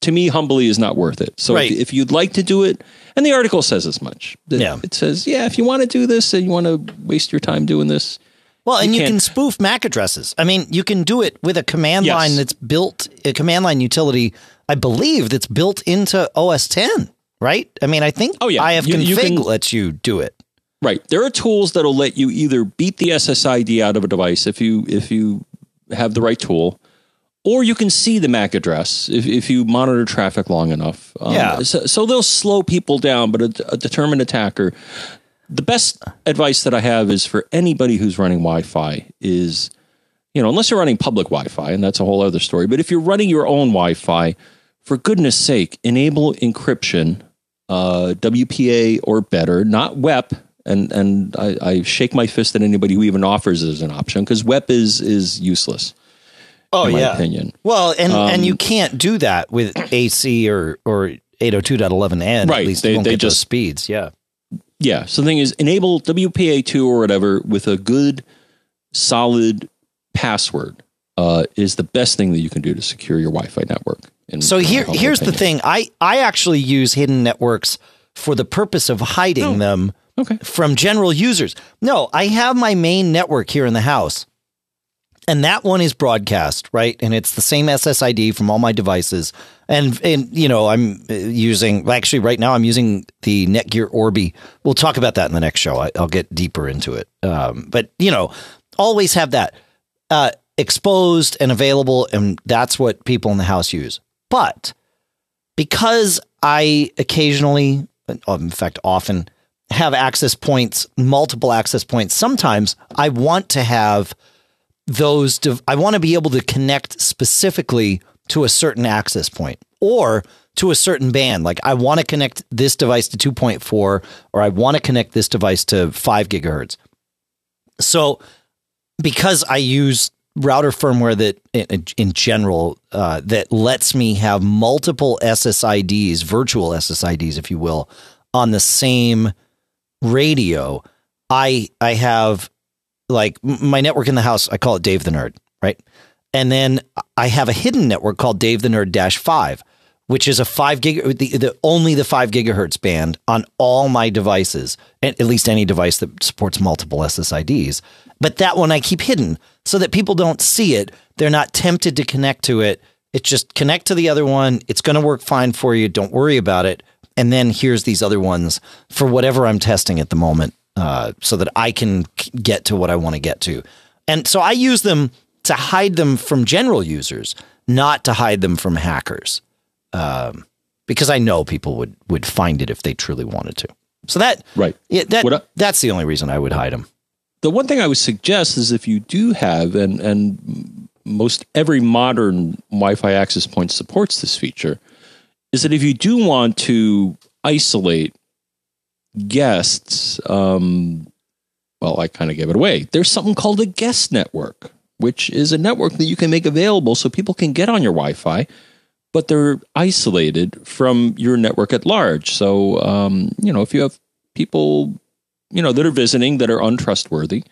to me, humbly is not worth it. So right. if, if, you'd like to do it, and the article says as much. Yeah. It says, yeah, if you want to do this and you want to waste your time doing this, well, and you, you can spoof MAC addresses. I mean, you can do it with a command yes. line that's built, a command line utility, I believe, that's built into OS 10, right? I mean, I think oh, yeah. ifconfig you, you can, lets you do it. Right. There are tools that'll let you either beat the SSID out of a device if you if you have the right tool, or you can see the MAC address if, if you monitor traffic long enough. Um, yeah. So, so, they'll slow people down, but a, a determined attacker the best advice that I have is for anybody who's running Wi-Fi is, you know, unless you're running public Wi-Fi, and that's a whole other story. But if you're running your own Wi-Fi, for goodness sake, enable encryption, uh, WPA or better, not WEP. And and I, I, shake my fist at anybody who even offers it as an option because WEP is is useless. Oh in my yeah, opinion. Well, and um, and you can't do that with AC or or 802.11n. Right, at least they, they just those speeds. Yeah. Yeah. So the thing is, enable WPA2 or whatever with a good, solid password uh, is the best thing that you can do to secure your Wi-Fi network. so here, here's opinion. the thing: I I actually use hidden networks for the purpose of hiding oh, them okay. from general users. No, I have my main network here in the house. And that one is broadcast, right? And it's the same SSID from all my devices. And and you know, I'm uh, using actually right now I'm using the Netgear Orbi. We'll talk about that in the next show. I, will get deeper into it. Um, but you know, always have that uh, exposed and available, and that's what people in the house use. But because I occasionally, in fact, often have access points, multiple access points, sometimes I want to have those I want to be able to connect specifically to a certain access point or to a certain band. Like I want to connect this device to 2.4 or I want to connect this device to 5 gigahertz. So because I use router firmware that, in, in general, uh, that lets me have multiple SSIDs, virtual SSIDs, if you will, on the same radio. I I have like my network in the house. I call it Dave the Nerd, right? And then I have a hidden network called Dave the Nerd Dash Five, which is a five gig, the, the only the five gigahertz band on all my devices, at least any device that supports multiple SSIDs. But that one I keep hidden so that people don't see it. They're not tempted to connect to it. It's just connect to the other one. It's going to work fine for you. Don't worry about it. And then here's these other ones for whatever I'm testing at the moment, uh, so that I can get to what I want to get to. And so I use them to hide them from general users, not to hide them from hackers, um, because I know people would would find it if they truly wanted to. So that right, yeah, that I, that's the only reason I would hide them. The one thing I would suggest is if you do have and and most every modern Wi-Fi access point supports this feature, is that if you do want to isolate guests, um, well, I kind of gave it away. There's something called a guest network which is a network that you can make available so people can get on your Wi Fi, but they're isolated from your network at large. So, um, you know, if you have people, you know, that are visiting that are untrustworthy,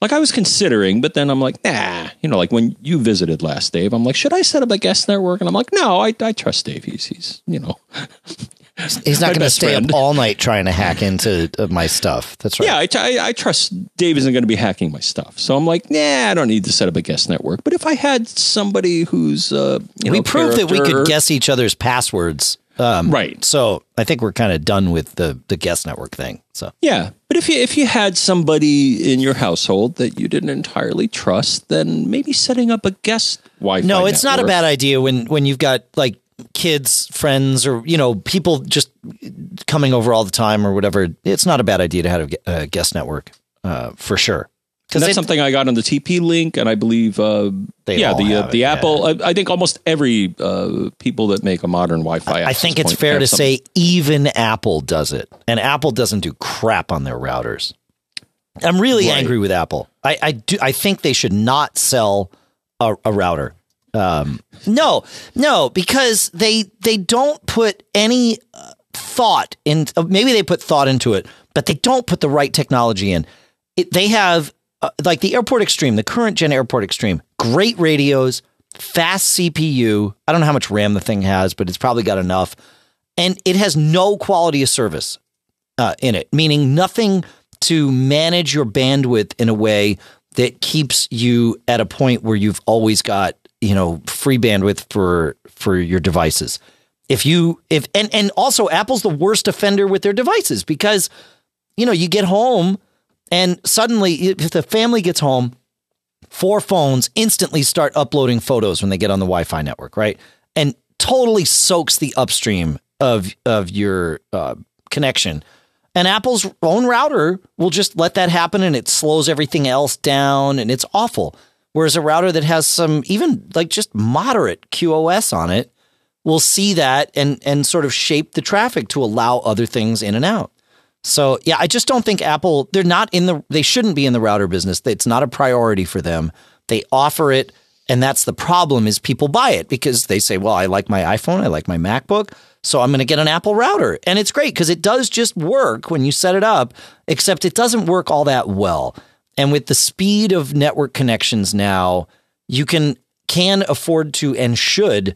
like I was considering, but then I'm like, nah, you know, like when you visited last, Dave, I'm like, should I set up a guest network? And I'm like, no, I, I trust Dave. He's, he's, you know, He's not going to stay friend. up all night trying to hack into uh, my stuff. That's right. Yeah, I, I, I trust Dave isn't going to be hacking my stuff. So I'm like, nah, I don't need to set up a guest network. But if I had somebody who's, uh, we know, proved that we could guess each other's passwords. Um, right. So I think we're kind of done with the the guest network thing. So yeah, but if you if you had somebody in your household that you didn't entirely trust, then maybe setting up a guest Wi-Fi. No, it's network. not a bad idea when when you've got like kids, friends, or you know, people just coming over all the time or whatever, it's not a bad idea to have a guest network uh, for sure. Because that's something I got on the TP-Link, and I believe, uh, yeah, the uh, the it, Apple. Yeah. I, I, think almost every uh, people that make a modern Wi-Fi. I think it's fair to something. say even Apple does it, and Apple doesn't do crap on their routers. I'm really right. angry with Apple. I, I do. I think they should not sell a, a router um, no, no, because they they don't put any uh, thought in. Uh, maybe they put thought into it, but they don't put the right technology in. It, they have uh, like the Airport Extreme, the current gen Airport Extreme, great radios, fast CPU. I don't know how much RAM the thing has, but it's probably got enough, and it has no quality of service uh, in it, meaning nothing to manage your bandwidth in a way that keeps you at a point where you've always got you know free bandwidth for for your devices. If you if and and also Apple's the worst offender with their devices because you know you get home and suddenly if the family gets home, four phones instantly start uploading photos when they get on the Wi-Fi network, right? And totally soaks the upstream of of your uh, connection. And Apple's own router will just let that happen and it slows everything else down and it's awful. Whereas a router that has some even like just moderate QoS on it will see that and and sort of shape the traffic to allow other things in and out. So yeah, I just don't think Apple they're not in the they shouldn't be in the router business. It's not a priority for them. They offer it and that's the problem is people buy it because they say, "Well, I like my iPhone, I like my MacBook, so I'm going to get an Apple router." And it's great because it does just work when you set it up, except it doesn't work all that well. And with the speed of network connections now, you can can afford to and should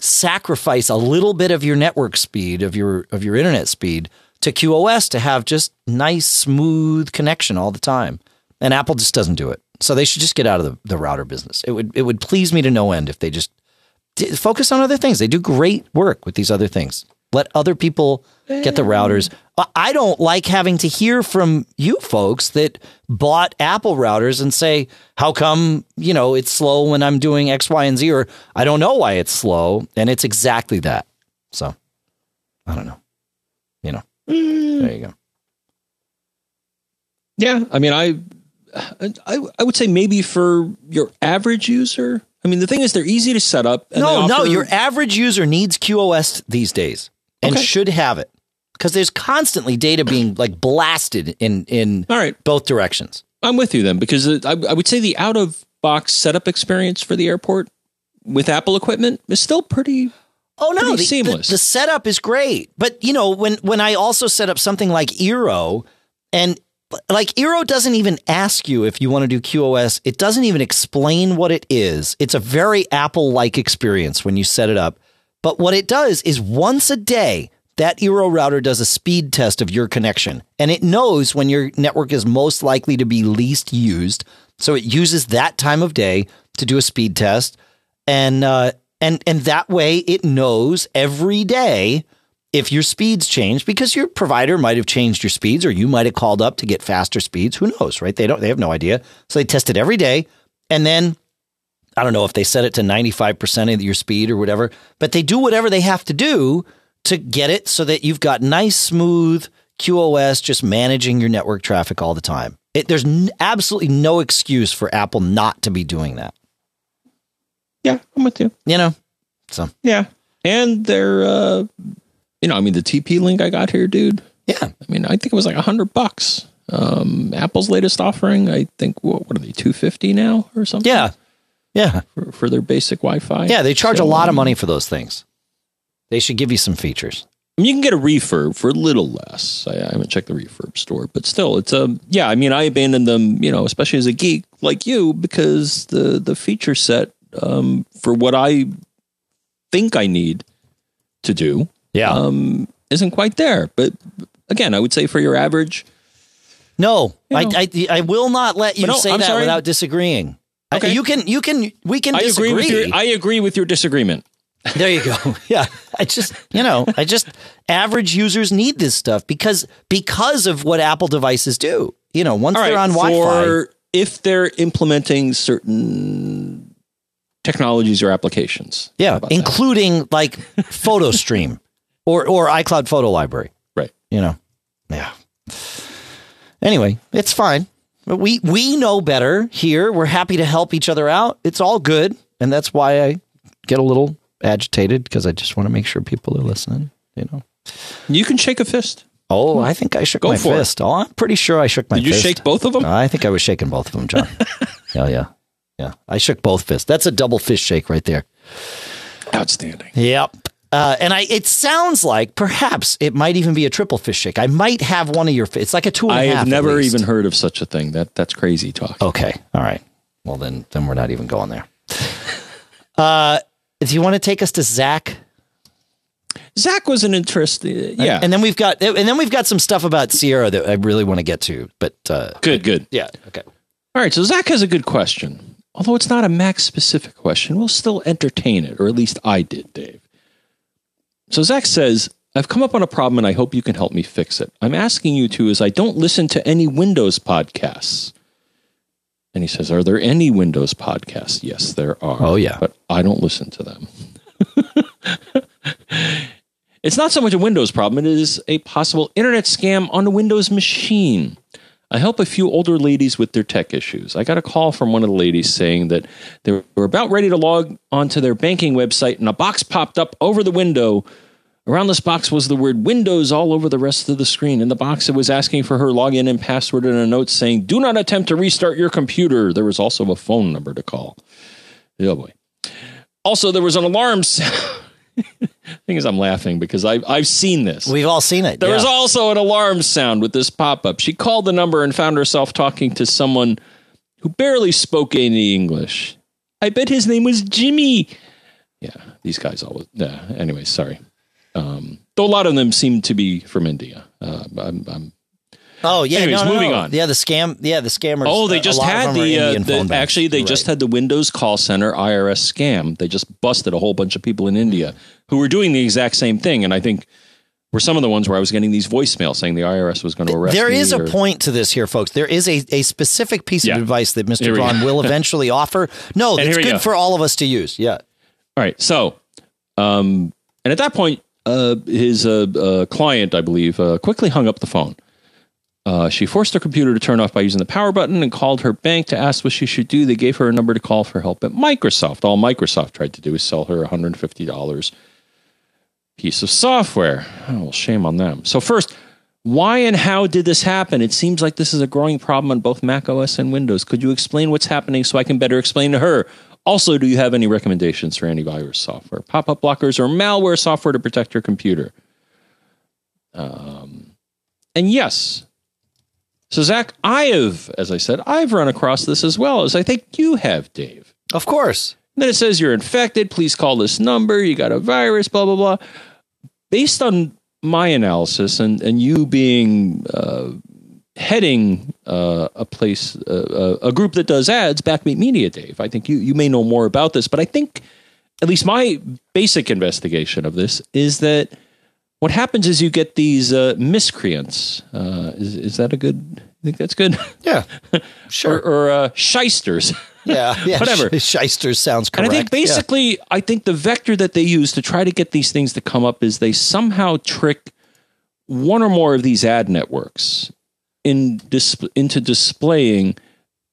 sacrifice a little bit of your network speed of your of your internet speed to QoS to have just nice smooth connection all the time. And Apple just doesn't do it. So they should just get out of the, the router business. It would it would please me to no end if they just focus on other things. They do great work with these other things. Let other people get the routers. I don't like having to hear from you folks that bought Apple routers and say, how come, you know, it's slow when I'm doing X, Y, and Z, or I don't know why it's slow. And it's exactly that. So I don't know. You know, mm. there you go. Yeah. I mean, I, I, I would say maybe for your average user, I mean, the thing is, they're easy to set up. no, offer- no, your average user needs QoS these days and okay. should have it because there's constantly data being like blasted in in all right both directions. I'm with you then because I, I would say the out of box setup experience for the airport with Apple equipment is still pretty. Oh no, the, seamless. The, the setup is great, but you know when when I also set up something like Eero, and like Eero doesn't even ask you if you want to do QoS. It doesn't even explain what it is. It's a very Apple like experience when you set it up. But what it does is once a day, that Eero router does a speed test of your connection, and it knows when your network is most likely to be least used. So it uses that time of day to do a speed test, and uh, and and that way it knows every day if your speeds change because your provider might have changed your speeds or you might have called up to get faster speeds. Who knows, right? They don't. They have no idea. So they test it every day, and then I don't know if they set it to 95% of your speed or whatever, but they do whatever they have to do to get it so that you've got nice, smooth QoS just managing your network traffic all the time. It, there's n- absolutely no excuse for Apple not to be doing that, Yeah, I'm with you. you know? So, Yeah, and they're, uh, you know, I mean, the TP-Link I got here, dude. yeah. I mean, I think it was like a hundred bucks. Um, Apple's latest offering, I think, what, what are they, two fifty now or something? Yeah. Yeah. for, for their basic Wi-Fi. Yeah. They charge So, a lot of um, money for those things. They should give you some features. You can get a refurb for a little less. I, I haven't checked the refurb store, but still, it's a yeah. I mean, I abandoned them, you know, especially as a geek like you, because the the feature set um, for what I think I need to do Yeah. um, isn't quite there. But again, I would say for your average, no, you I, know. I, I will not let you no, say I'm that sorry. without disagreeing. I- Okay. You can, you can, we can I disagree. agree with your I agree with your disagreement. There you go. Yeah. I just, you know, I just average users need this stuff because because of what Apple devices do. You know, once All they're on Wi-Fi. for if they're implementing certain technologies or applications. Yeah, about that? including like PhotoStream or or iCloud Photo Library. Right. You know. Yeah. Anyway, it's fine. We we know better here. We're happy to help each other out. It's all good, and that's why I get a little agitated because I just want to make sure people are listening. You know. You can shake a fist. Oh, I think I shook Go my for it. fist. Oh, I'm pretty sure I shook my Did you fist. shake both of them? I think I was shaking both of them, John. yeah, yeah, yeah. I shook both fists. That's a double fist shake right there. Outstanding. Yep. Uh, and I, it sounds like perhaps it might even be a triple fist shake. I might have one of your. It's like a two and a I have never even heard of such a thing. That that's crazy talk. Okay. All right. Well, then, then we're not even going there. Uh, do you want to take us to Zach? Zach was an interesting. Yeah. And then we've got, and then we've got some stuff about Sierra that I really want to get to. But uh, good. Good. yeah. Okay. All right. So Zach has a good question. Although it's not a Mac specific question, we'll still entertain it, or at least I did, Dave. So Zach says, I've come up on a problem and I hope you can help me fix it. I'm asking you to, as I don't listen to any Windows podcasts. And he says, Are there any Windows podcasts? Yes, there are. Oh, yeah. But I don't listen to them. it's not so much a Windows problem, it is a possible internet scam on a Windows machine. I help a few older ladies with their tech issues. I got a call from one of the ladies saying that they were about ready to log onto their banking website and a box popped up over the window. Around this box was the word Windows all over the rest of the screen. In the box, it was asking for her login and password and a note saying, Do not attempt to restart your computer. There was also a phone number to call. Oh boy. Also, there was an alarm sound. Thing is, I'm laughing because I've, I've seen this. We've all seen it. There yeah. was also an alarm sound with this pop up. She called the number and found herself talking to someone who barely spoke any English. I bet his name was Jimmy. Yeah, these guys always. Yeah, anyway, sorry. Um, though a lot of them seem to be from India. Uh, I'm, I'm, Oh yeah. Anyways, no, no, moving no. on. Yeah, the scam. Yeah, the scammers. oh, they just had the, uh, the actually they You're just right. had the Windows call center IRS scam. They just busted a whole bunch of people in India who were doing the exact same thing, and I think were some of the ones where I was getting these voicemails saying the IRS was going to arrest There is a point to this here, folks. There is a, a specific piece Yeah. of advice that Mr. Here we Braun go. will eventually offer. No, that's good go. for all of us to use. Yeah. All right. So, um, and at that point, uh, his uh, uh, client, I believe, uh, quickly hung up the phone. Uh, she forced her computer to turn off by using the power button and called her bank to ask what she should do. They gave her a number to call for help at Microsoft. All Microsoft tried to do was sell her a $150 piece of software. Oh, well, shame on them. So, first, Why and how did this happen? It seems like this is a growing problem on both Mac OS and Windows. Could you explain what's happening so I can better explain to her? Also, do you have any recommendations for antivirus software, pop up blockers, or malware software to protect your computer? Um, and yes, so Zach, I have, as I said, I've run across this as well as I think you have, Dave. Of course. And then it says you're infected. Please call this number. You got a virus. Blah blah blah. Based on my analysis and and you being uh, heading uh, a place, uh, a group that does ads, Backbeat Media, Dave. I think you you may know more about this, but I think at least my basic investigation of this is that what happens is you get these uh, miscreants. Uh, is is that a good? I think that's good. Yeah, sure. or, or uh, shysters. Yeah, yeah. whatever. Shysters sounds correct. And I think basically, yeah. I think the vector that they use to try to get these things to come up is they somehow trick one or more of these ad networks in dis- into displaying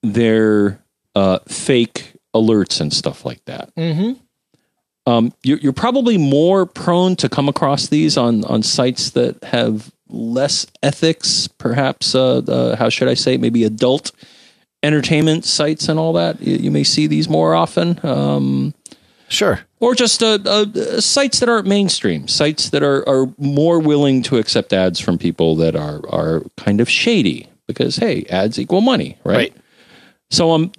their uh, fake alerts and stuff like that. Mm-hmm. Um, you're, you're, probably more prone to come across these on on sites that have less ethics, perhaps. Uh, uh, how should I say? Maybe adult entertainment sites and all that. You, you may see these more often. Um, sure. Or just uh, uh, sites that aren't mainstream, sites that are, are more willing to accept ads from people that are are kind of shady because hey, ads equal money, right? right. So um,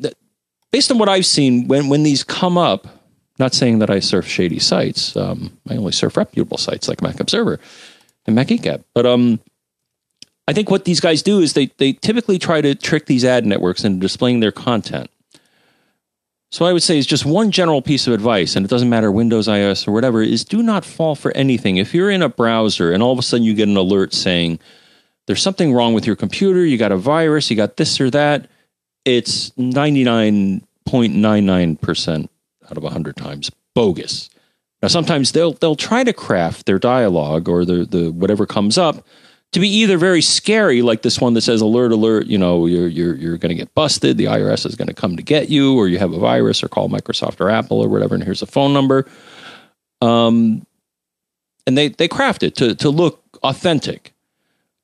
based on what I've seen, when when these come up, not saying that I surf shady sites. Um, I only surf reputable sites like Mac Observer and Mac Macgeekgab. But um, I think what these guys do is they they typically try to trick these ad networks into displaying their content. So I would say is just one general piece of advice, and it doesn't matter Windows, iOS, or whatever, is do not fall for anything. If you're in a browser and all of a sudden you get an alert saying there's something wrong with your computer, you got a virus, you got this or that, it's 99.99% out of 100 times bogus. Now sometimes they'll they'll try to craft their dialogue or the the whatever comes up to be either very scary, like this one that says "alert, alert," you know, you're you're you're going to get busted. The IRS is going to come to get you, or you have a virus, or call Microsoft or Apple or whatever, and here's a phone number. Um, and they they craft it to to look authentic.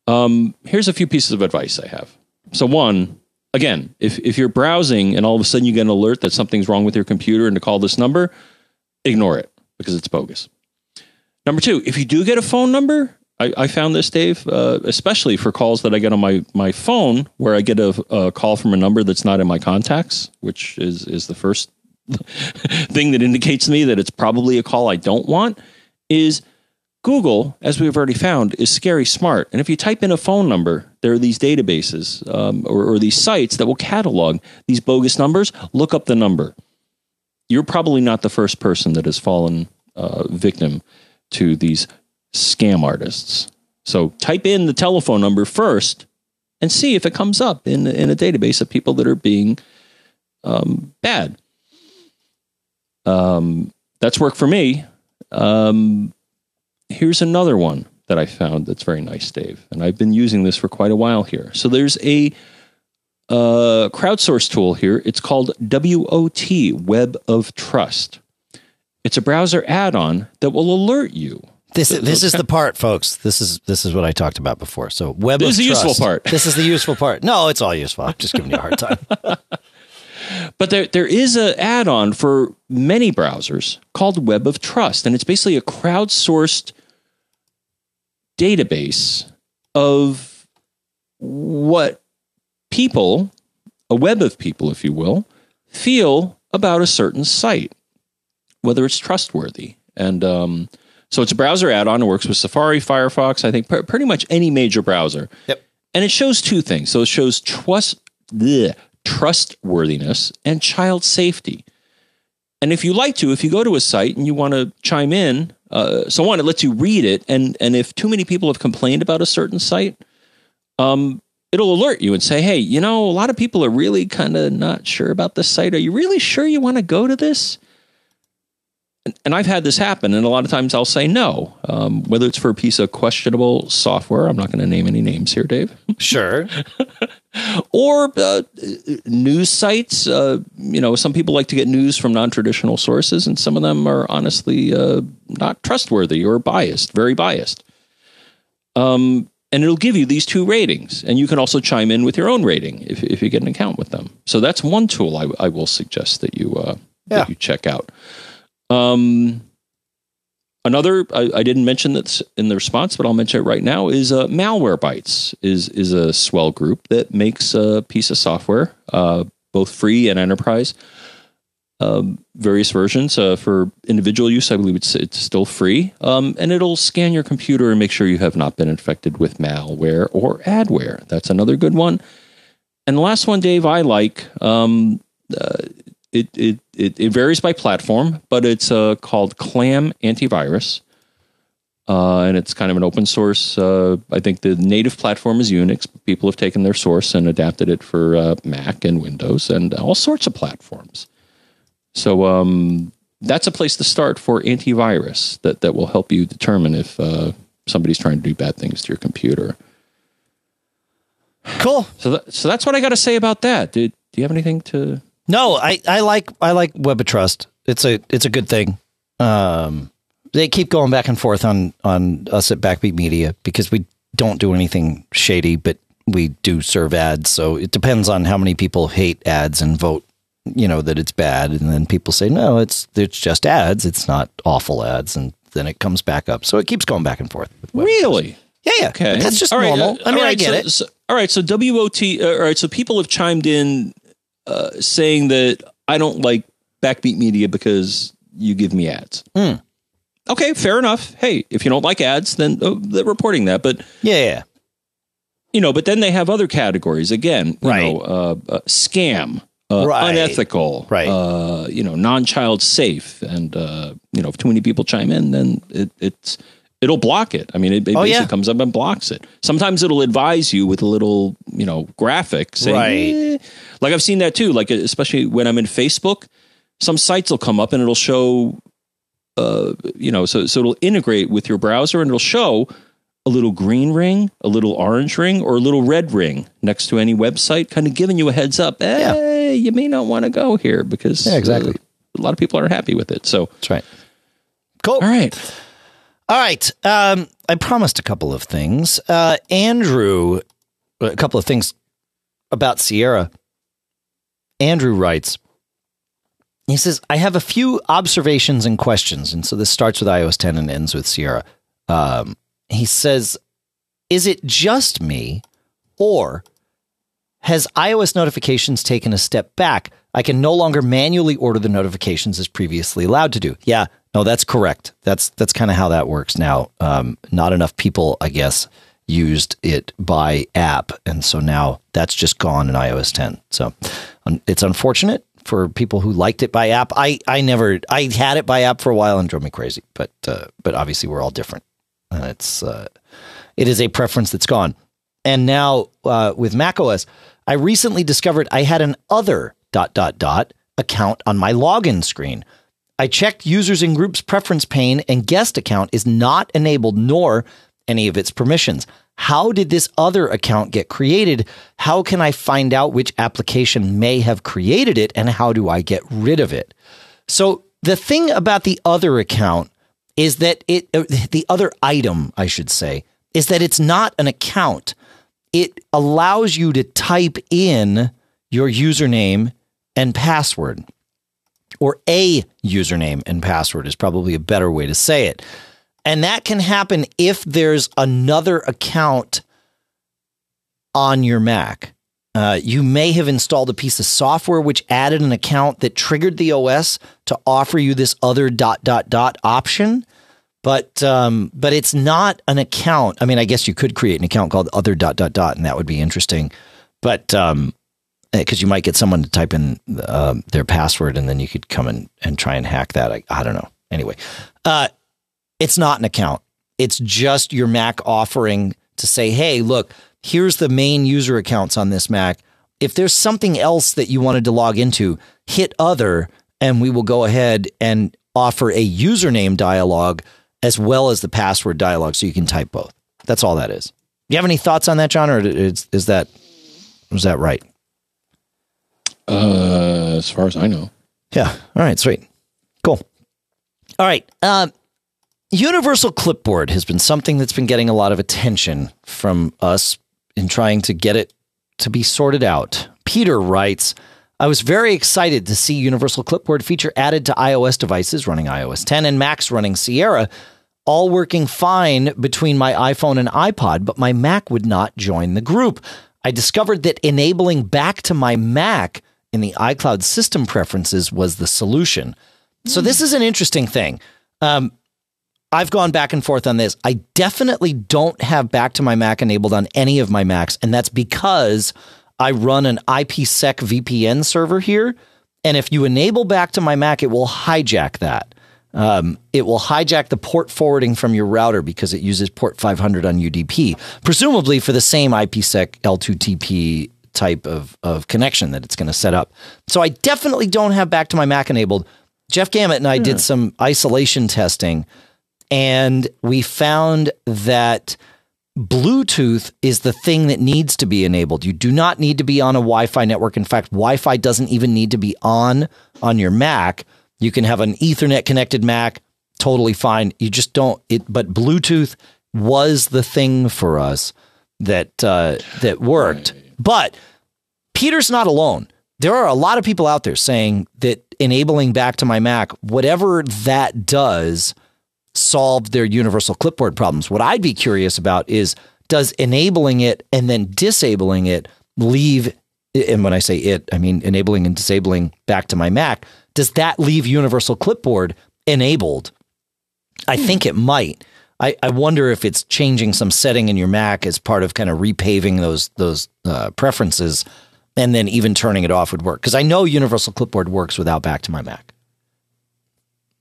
Um, here's a few pieces of advice I have. So one, again, if, if you're browsing and all of a sudden you get an alert that something's wrong with your computer and to call this number, ignore it because it's bogus. Number two, if you do get a phone number, I, I found this, Dave, uh, especially for calls that I get on my, my phone where I get a, a call from a number that's not in my contacts, which is, is the first thing that indicates to me that it's probably a call I don't want, is – Google, as we've already found, is scary smart. And if you type in a phone number, there are these databases um, or, or, these sites that will catalog these bogus numbers. Look up the number. You're probably not the first person that has fallen uh, victim to these scam artists. So type in the telephone number first and see if it comes up in, in a database of people that are being um, bad. Um, that's worked for me. Um, here's another one that I found that's very nice, Dave. And I've been using this for quite a while here. So there's a uh, crowdsource tool here. It's called WOT, Web of Trust. It's a browser add-on that will alert you. This is, this is the part, folks. This is this is what I talked about before. So web this is the trust. useful part. This is the useful part. No, it's all useful. I'm just giving you a hard time. but there there is an add-on for many browsers called Web of Trust, and it's basically a crowdsourced database of what people, a web of people, if you will, feel about a certain site, whether it's trustworthy. And um, so it's a browser add on. It works with Safari, Firefox, I think pr- pretty much any major browser. Yep. And it shows two things. So it shows trust, bleh, trustworthiness and child safety. And if you like to, if you go to a site and you want to chime in, uh, so one, it lets you read it, and and if too many people have complained about a certain site, um, it'll alert you and say, hey, you know, a lot of people are really kind of not sure about this site. Are you really sure you want to go to this? And I've had this happen, and a lot of times I'll say no, um, whether it's for a piece of questionable software. I'm not going to name any names here, Dave. Sure. or uh, news sites. Uh, you know, some people like to get news from non-traditional sources, and some of them are honestly uh, not trustworthy or biased, very biased. Um, and it'll give you these two ratings. And you can also chime in with your own rating if, if you get an account with them. So that's one tool I, I will suggest that you uh, Yeah. that you check out. Um, another I, I didn't mention this in the response, but I'll mention it right now is uh, Malwarebytes is is a swell group that makes a piece of software, uh, both free and enterprise. Um, various versions uh, for individual use. I believe it's it's still free, um, and it'll scan your computer and make sure you have not been infected with malware or adware. That's another good one. And the last one, Dave, I like. Um, uh, it, it it it varies by platform, but it's uh, called Clam Antivirus, uh, and it's kind of an open source. Uh, I think the native platform is Unix. But people have taken their source and adapted it for uh, Mac and Windows and all sorts of platforms. So um, that's a place to start for antivirus that that will help you determine if uh, somebody's trying to do bad things to your computer. Cool. So that, so that's what I got to say about that. Did, do you have anything to? No, I, I like I like Web of Trust. It's a it's a good thing. Um, they keep going back and forth on on us at Backbeat Media because we don't do anything shady, but we do serve ads. So it depends on how many people hate ads and vote, you know, that it's bad, and then people say no, it's it's just ads. It's not awful ads, and then it comes back up. So it keeps going back and forth. Really? Yeah, yeah. Okay, But that's just All right, normal. uh, I mean, all I get so, it. so- all right, so WOT. Uh, all right, so people have chimed in uh, saying that I don't like Backbeat Media because you give me ads. Hmm. Okay, fair enough. Hey, if you don't like ads, then uh, they're reporting that. But Yeah, yeah. you know, but then they have other categories again. You Right. know, uh, uh, scam. Uh, Right. Unethical, Right. Uh, you know, non-child safe, and uh, you know, if too many people chime in, then it, it's it'll block it. I mean, it, it Oh, basically yeah. comes up and blocks it. Sometimes it'll advise you with a little, you know, graphic saying, Right. eh. Like I've seen that too. Like especially when I'm in Facebook, some sites will come up and it'll show, uh, you know, so so it'll integrate with your browser and it'll show a little green ring, a little orange ring, or a little red ring next to any website, kind of giving you a heads up. Hey, you may not want to go here because Yeah, exactly. uh, a lot of people aren't happy with it. So, That's right. Cool. all right. All right. Um, I promised a couple of things. Uh, Andrew, a couple of things about Sierra. Andrew writes, he says, I have a few observations and questions. And so this starts with iOS 10 and ends with Sierra. Um, he says, Is it just me, or has iOS notifications taken a step back? I can no longer manually order the notifications as previously allowed to do. Yeah, no, that's correct. That's that's kind of how that works now. Um, not enough people, I guess, used it by app, and so now that's just gone in iOS 10. So it's unfortunate for people who liked it by app. I I never I had it by app for a while and drove me crazy, but uh, but obviously we're all different, and it's uh, it is a preference that's gone. And now uh, with macOS, I recently discovered I had an other dot dot dot account on my login screen. I checked users and groups preference pane and guest account is not enabled nor any of its permissions. How did this other account get created? How can I find out which application may have created it and how do I get rid of it? So the thing about the other account is that it uh, the other item I should say is that it's not an account. It allows you to type in your username and password or a username and password is probably a better way to say it. And that can happen if there's another account on your Mac. Uh, you may have installed a piece of software which added an account that triggered the OS to offer you this other dot dot dot option, but um, but it's not an account. I mean, I guess you could create an account called other dot dot dot, and that would be interesting. But um, because you might get someone to type in um, their password and then you could come in and try and hack that. I, I don't know. Anyway, uh, it's not an account. It's just your Mac offering to say, hey, look, here's the main user accounts on this Mac. If there's something else that you wanted to log into, hit other, and we will go ahead and offer a username dialog as well as the password dialog so you can type both. That's all that is. Do you have any thoughts on that, John, or is, is that is that right? Uh, as far as I know. Yeah. All right. Sweet. Cool. All right. Um, Universal Clipboard has been something that's been getting a lot of attention from us in trying to get it to be sorted out. Peter writes, I was very excited to see Universal Clipboard feature added to iOS devices running iOS 10 and Macs running Sierra, all working fine between my iPhone and iPod, but my Mac would not join the group. I discovered that enabling back to my Mac in the iCloud system preferences was the solution. So, this is an interesting thing. Um, I've gone back and forth on this. I definitely don't have back to my Mac enabled on any of my Macs, and that's because I run an IPsec VPN server here. And if you enable back to my Mac, it will hijack that. Um, it will hijack the port forwarding from your router because it uses port 500 on UDP, presumably for the same IPsec L2TP type of, of connection that it's going to set up. So I definitely don't have back to my Mac enabled. Jeff Gamet and I did some isolation testing and we found that Bluetooth is the thing that needs to be enabled. You do not need to be on a Wi-Fi network. In fact, Wi-Fi doesn't even need to be on on your Mac. You can have an Ethernet connected Mac, totally fine. You just don't it but Bluetooth was the thing for us that uh, that worked. But Peter's not alone. There are a lot of people out there saying that enabling back to my Mac, whatever that does, solved their universal clipboard problems. What I'd be curious about is does enabling it and then disabling it leave and when I say it, I mean enabling and disabling back to my Mac, does that leave universal clipboard enabled? I think it might. I, I wonder if it's changing some setting in your Mac as part of kind of repaving those those uh, preferences, and then even turning it off would work. Because I know Universal Clipboard works without back to my Mac.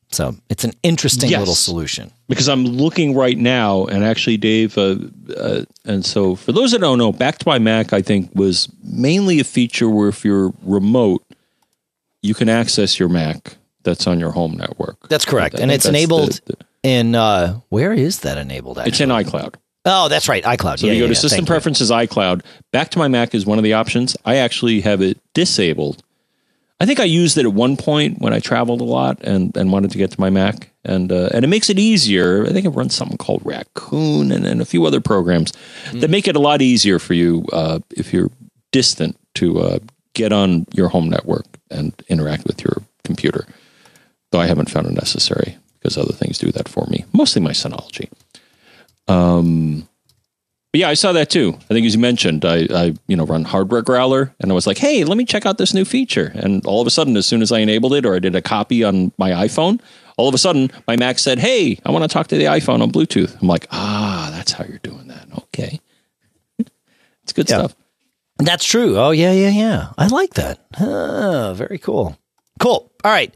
So it's an interesting Yes. little solution. because I'm looking right now, and actually, Dave, uh, uh, and so for those that don't know, Back to My Mac, I think, was mainly a feature where if you're remote, you can access your Mac that's on your home network. That's correct, I and it's enabled the- the- in uh, where is that enabled? Actually, it's in iCloud. oh, that's right, iCloud. So yeah, you go yeah, to yeah, System thank you. Preferences iCloud. Back to My Mac is one of the options. I actually have it disabled. I think I used it at one point when I traveled a lot and, and wanted to get to my Mac, and uh, and it makes it easier. I think it runs something called racoon and, and a few other programs Hmm. that make it a lot easier for you uh, if you're distant to uh, get on your home network and interact with your computer. Though I haven't found it necessary because other things do that for me, mostly my Synology. But yeah, I saw that too. I think as you mentioned, I, I you know run Hardware Growler, and I was like, hey, let me check out this new feature. And all of a sudden, as soon as I enabled it, or I did a copy on my iPhone, all of a sudden my Mac said, hey, I want to talk to the iPhone on Bluetooth. I'm like, ah, that's how you're doing that. Okay, it's good Yeah. stuff. That's true. Oh yeah, yeah, yeah. I like that. Ah, very cool. Cool. All right.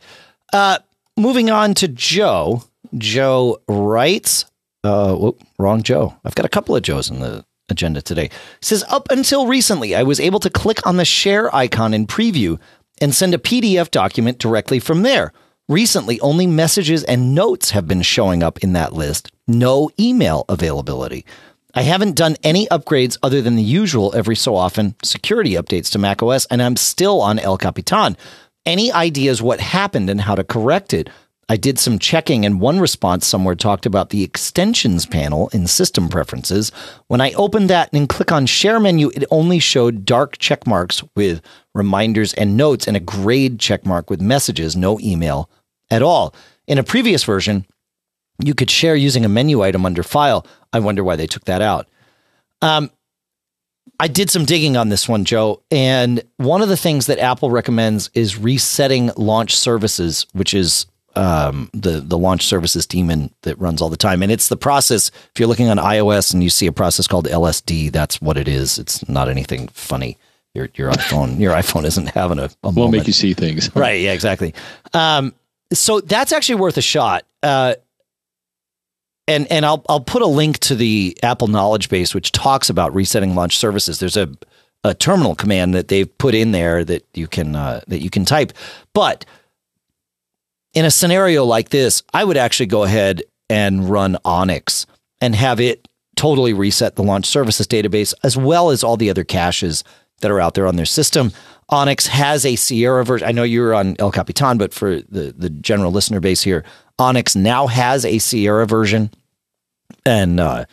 Uh, moving on to Joe. Joe writes. Uh, whoop, wrong Joe. I've got a couple of Joes in the agenda today. He says up until recently, I was able to click on the share icon in preview and send a PDF document directly from there. Recently, only messages and notes have been showing up in that list. No email availability. I haven't done any upgrades other than the usual every so often security updates to macOS, and I'm still on El Capitan. Any ideas what happened and how to correct it? I did some checking, and one response somewhere talked about the extensions panel in system preferences. When I opened that and click on share menu, it only showed dark check marks with reminders and notes and a grayed check mark with messages, no email at all. In a previous version, you could share using a menu item under file. I wonder why they took that out. Um, I did some digging on this one, Joe, and one of the things that Apple recommends is resetting launch services, which is um, the the launch services team in, that runs all the time. And it's the process. If you're looking on iOS and you see a process called LSD, that's what it is. It's not anything funny. Your your iPhone your iPhone isn't having a, a Won't make you see things. Right. Yeah, exactly. Um, so that's actually worth a shot. Uh, and and I'll I'll put a link to the Apple Knowledge Base, which talks about resetting launch services. There's a a terminal command that they've put in there that you can uh, that you can type. But in a scenario like this, I would actually go ahead and run Onyx and have it totally reset the launch services database as well as all the other caches that are out there on their system. Onyx has a Sierra version. I know you're on El Capitan, but for the, the general listener base here, Onyx now has a Sierra version, and uh,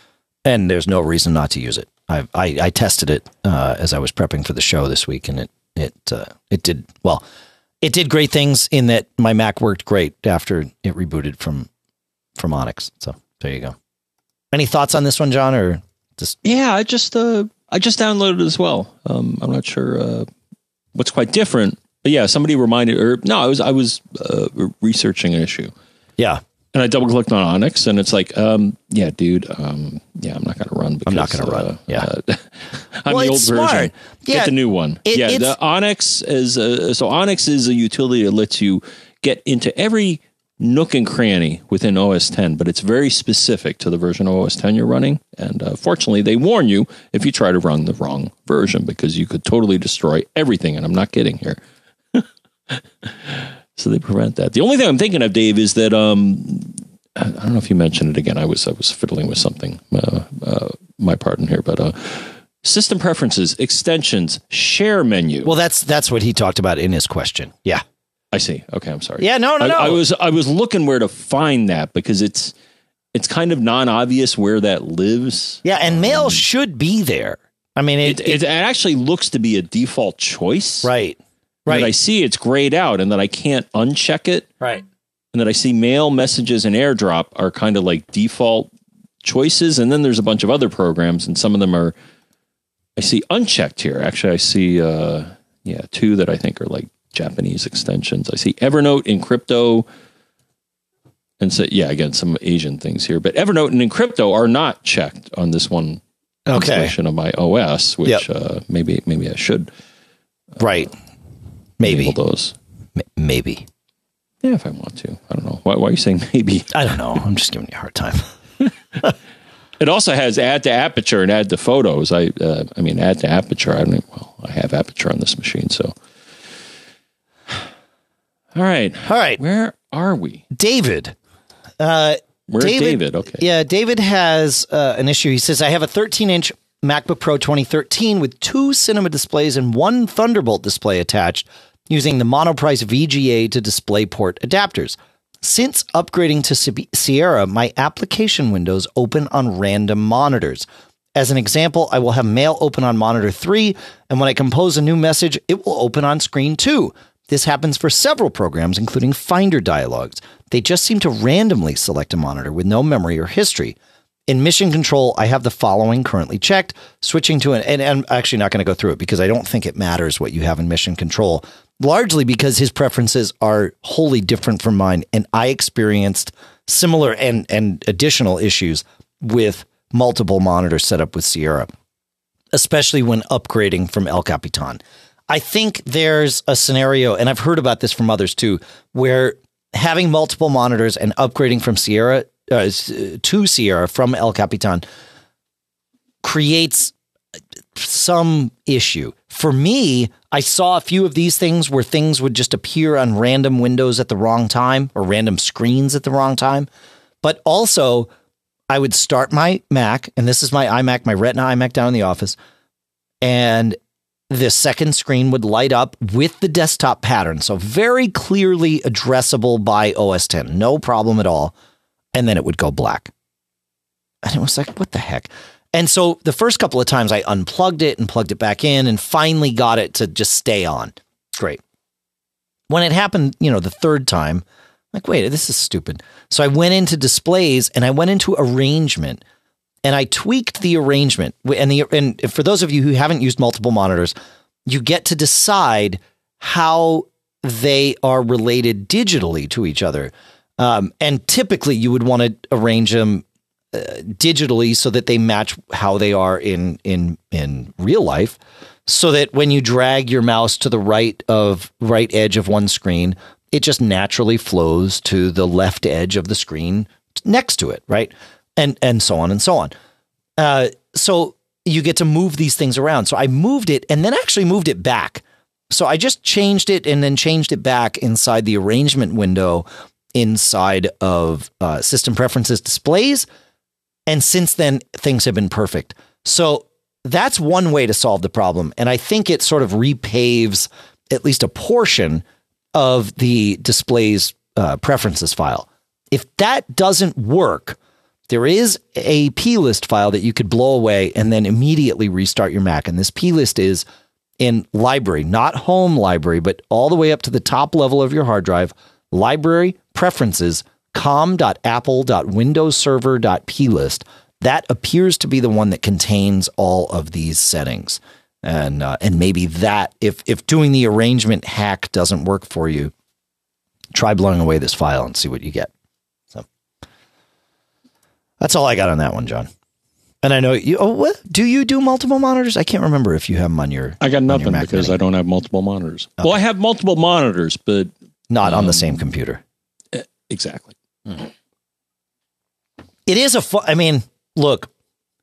and there's no reason not to use it. I I, I tested it uh, as I was prepping for the show this week, and it it uh, it did well. It did great things in that my Mac worked great after it rebooted from from Onyx. So there you go. Any thoughts on this one, John, or just Yeah, I just uh, I just downloaded it as well. Um, I'm not sure uh, what's quite different, but yeah, somebody reminded or no, I was I was uh, researching an issue yeah? And I double clicked on Onyx, and it's like, um, yeah, dude, um, yeah, I'm not going to run. Because, I'm not gonna run, yeah. uh, I'm Well, the old smart. version. Yeah, Get the new one. it- yeah, the Onyx is a, so Onyx is a utility that lets you get into every nook and cranny within OS 10, but it's very specific to the version of OS 10 you're running. And uh, fortunately, they warn you if you try to run the wrong version because you could totally destroy everything. And I'm not kidding here. so they prevent that. The only thing I'm thinking of, Dave, is that um, I don't know if you mentioned it again. I was I was fiddling with something. Uh, uh, my pardon here, but uh, system preferences, extensions, share menu. Well, that's that's what he talked about in his question. Yeah, I see. Okay, I'm sorry. Yeah, no, no, I, no. I was I was looking where to find that because it's it's kind of non-obvious where that lives. yeah, and mail should be there. I mean, it, It, it, actually looks to be a default choice. right, That I see it's grayed out and that I can't uncheck it. right. and that I see mail messages and airdrop are kind of like default choices. And then there's a bunch of other programs, and some of them are I see unchecked here. Actually, I see uh yeah, two that I think are like Japanese extensions. I see Evernote Encrypto. And so yeah, again, some Asian things here. But Evernote and Encrypto are not checked on this one Okay, installation of my OS, which Yep. uh maybe maybe I should right. Maybe, those. M- maybe. Yeah, if I want to. I don't know. Why, why are you saying maybe? I don't know. I'm just giving you a hard time. It also has add to aperture and add to photos. I uh, I mean add to aperture. I don't well, I have aperture on this machine, so. All right. All right, Where are we? David. Uh, Where's David? Okay. Yeah, David has uh, an issue. He says, I have a 13 inch MacBook Pro 2013 with two cinema displays and one Thunderbolt display attached using the Monoprice VGA to DisplayPort adapters. Since upgrading to Sierra, my application windows open on random monitors. As an example, I will have mail open on monitor 3, and when I compose a new message, it will open on screen 2. This happens for several programs, including Finder dialogues. They just seem to randomly select a monitor with no memory or history. In Mission Control, I have the following currently checked. Switching to an, and I'm actually not going to go through it because I don't think it matters what you have in Mission Control, largely because his preferences are wholly different from mine. And I experienced similar and, and additional issues with multiple monitors set up with Sierra, especially when upgrading from El Capitan. I think there's a scenario, and I've heard about this from others too, where having multiple monitors and upgrading from Sierra uh, to Sierra from El Capitan creates some issue. For me, I saw a few of these things where things would just appear on random windows at the wrong time or random screens at the wrong time. But also, I would start my Mac, and this is my iMac, my Retina iMac down in the office, and the second screen would light up with the desktop pattern. So very clearly addressable by OS 10. No problem at all. And then it would go black. And it was like, what the heck? And so the first couple of times I unplugged it and plugged it back in and finally got it to just stay on. Great. When it happened, you know, the third time, like, wait, this is stupid. So I went into displays and I went into arrangement and I tweaked the arrangement. And the and for those of you who haven't used multiple monitors, you get to decide how they are related digitally to each other. Um, and typically, you would want to arrange them digitally so that they match how they are in in in real life. So that when you drag your mouse to the right of right edge of one screen, it just naturally flows to the left edge of the screen next to it, right? And and so on and so on. Uh, so you get to move these things around. So I moved it and then actually moved it back. So I just changed it and then changed it back inside the arrangement window inside of uh, system preferences displays. And since then, things have been perfect. So that's one way to solve the problem. And I think it sort of repaves at least a portion of the display's uh, preferences file. If that doesn't work, there is a plist file that you could blow away and then immediately restart your Mac. And this plist is in library, not home library, but all the way up to the top level of your hard drive, library preferences, com.apple.windowserver.plist. That appears to be the one that contains all of these settings. And uh, and maybe that if if doing the arrangement hack doesn't work for you, try blowing away this file and see what you get. So that's all I got on that one, John. And I know you. Oh, what do you do multiple monitors? I can't remember if you have them on your. I got nothing because Mini. I don't have multiple monitors. Okay. Well, I have multiple monitors, but not um, on the um, same computer. Exactly. It is a. Fu- I mean, look,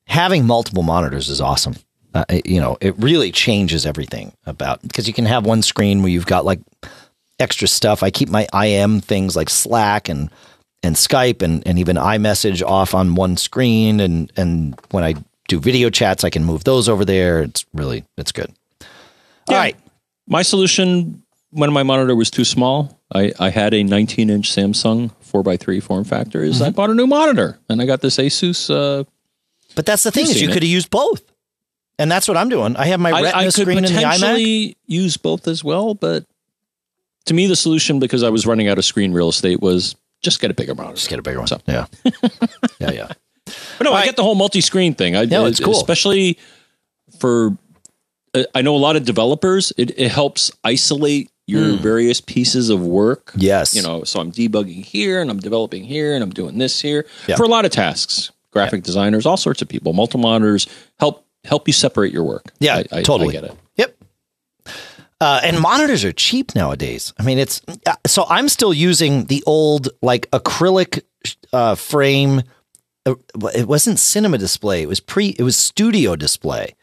having multiple monitors is awesome. Uh, it, you know, it really changes everything about because you can have one screen where you've got like extra stuff. I keep my IM things like Slack and and Skype and, and even iMessage off on one screen. And, and when I do video chats, I can move those over there. It's really, it's good. Yeah. All right. My solution when my monitor was too small, I, I had a 19 inch Samsung 4x3 form factor, is mm-hmm. I bought a new monitor and I got this Asus. Uh, but that's the thing is you could have used both. And that's what I'm doing. I have my Retina I, I screen in the iMac. use both as well, but to me, the solution because I was running out of screen real estate was just get a bigger monitor. Just get a bigger one. So. Yeah. yeah, yeah. But no, All I get the whole multi-screen thing. I, yeah, it's cool. Especially for, uh, I know a lot of developers, it, it helps isolate your mm. various pieces of work. Yes. You know, so I'm debugging here and I'm developing here and I'm doing this here yeah. for a lot of tasks. Graphic yeah. designers, all sorts of people, multi monitors help help you separate your work. Yeah, I, I, totally. I get it. Yep. Uh, and monitors are cheap nowadays. I mean, it's uh, so I'm still using the old like acrylic uh, frame. Uh, it wasn't cinema display. It was pre. It was studio display.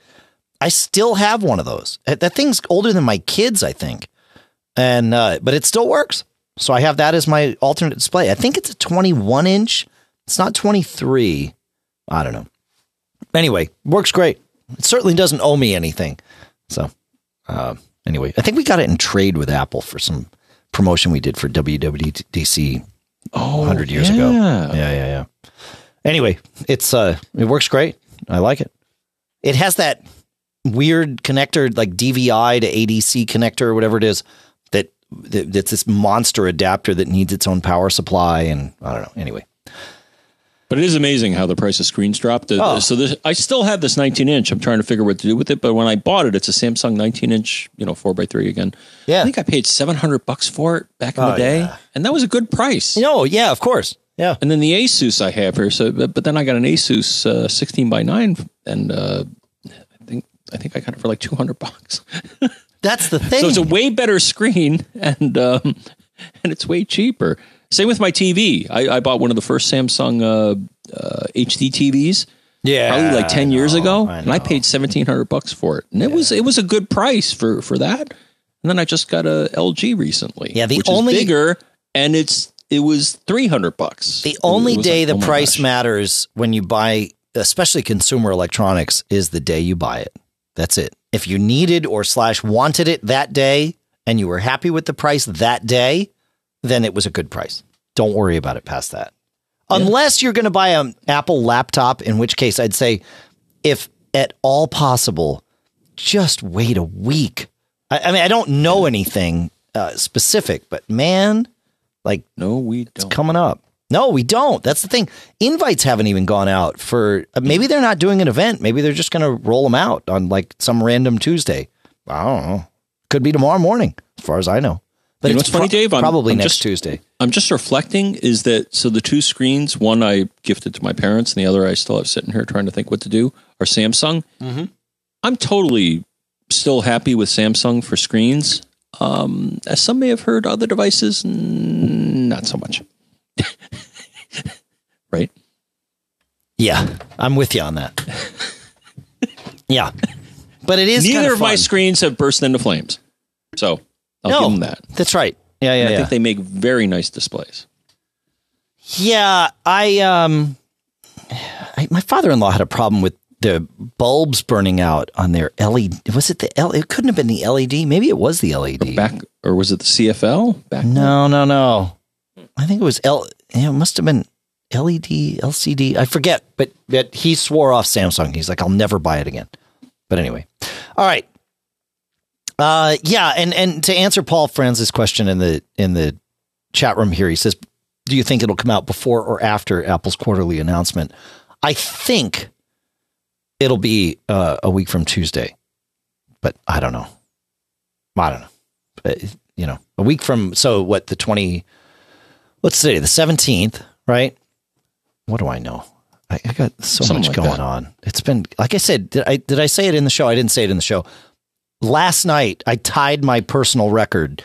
I still have one of those. That thing's older than my kids, I think, and uh, but it still works. So I have that as my alternate display. I think it's a 21 inch. It's not 23. I don't know. Anyway, works great. It certainly doesn't owe me anything. So. Uh, Anyway, I think we got it in trade with Apple for some promotion we did for WWDC oh, 100 years yeah. ago. Yeah, yeah, yeah. Anyway, it's uh it works great. I like it. It has that weird connector like DVI to ADC connector or whatever it is that's this monster adapter that needs its own power supply and I don't know. Anyway, but it is amazing how the price of screens dropped. Oh. So this, I still have this 19 inch. I'm trying to figure what to do with it. But when I bought it, it's a Samsung 19 inch, you know, four by three again. Yeah. I think I paid 700 bucks for it back in oh, the day, yeah. and that was a good price. No, yeah, of course. Yeah. And then the Asus I have here. So, but, but then I got an Asus uh, 16 by nine, and uh, I think I think I got it for like 200 bucks. That's the thing. So it's a way better screen, and um, and it's way cheaper. Same with my TV. I, I bought one of the first Samsung uh, uh, HD TVs. Yeah, probably like ten know, years ago, I and I paid seventeen hundred bucks for it, and it yeah. was it was a good price for for that. And then I just got a LG recently. Yeah, the only bigger, and it's it was three hundred bucks. The only day like, the oh price gosh. matters when you buy, especially consumer electronics, is the day you buy it. That's it. If you needed or slash wanted it that day, and you were happy with the price that day, then it was a good price. Don't worry about it past that. Yeah. Unless you're going to buy an Apple laptop, in which case I'd say, if at all possible, just wait a week. I, I mean, I don't know anything uh, specific, but man, like, no, we don't. It's coming up. No, we don't. That's the thing. Invites haven't even gone out for. Uh, maybe they're not doing an event. Maybe they're just going to roll them out on like some random Tuesday. I don't know. Could be tomorrow morning, as far as I know. But you know what's funny, Dave? I'm, probably I'm next just, Tuesday. I'm just reflecting is that so the two screens, one I gifted to my parents, and the other I still have sitting here trying to think what to do, are Samsung. Mm-hmm. I'm totally still happy with Samsung for screens. Um, as some may have heard, other devices, not so much. right? Yeah, I'm with you on that. yeah, but it is neither of my screens have burst into flames. So I'll no, give them that. That's right. Yeah, yeah. And I yeah. think they make very nice displays. Yeah, I um, I, my father-in-law had a problem with the bulbs burning out on their LED. Was it the L? It couldn't have been the LED. Maybe it was the LED. Back or was it the CFL? Back no, no, no. I think it was L. It must have been LED, LCD. I forget, but, but he swore off Samsung. He's like, I'll never buy it again. But anyway, all right. Uh, yeah, and and to answer Paul Franz's question in the in the chat room here, he says, "Do you think it'll come out before or after Apple's quarterly announcement?" I think it'll be uh, a week from Tuesday, but I don't know. I don't know. But, you know, a week from so what the twenty. What's today? The seventeenth, right? What do I know? I, I got so Something much like going that. on. It's been like I said. Did I did I say it in the show? I didn't say it in the show. Last night I tied my personal record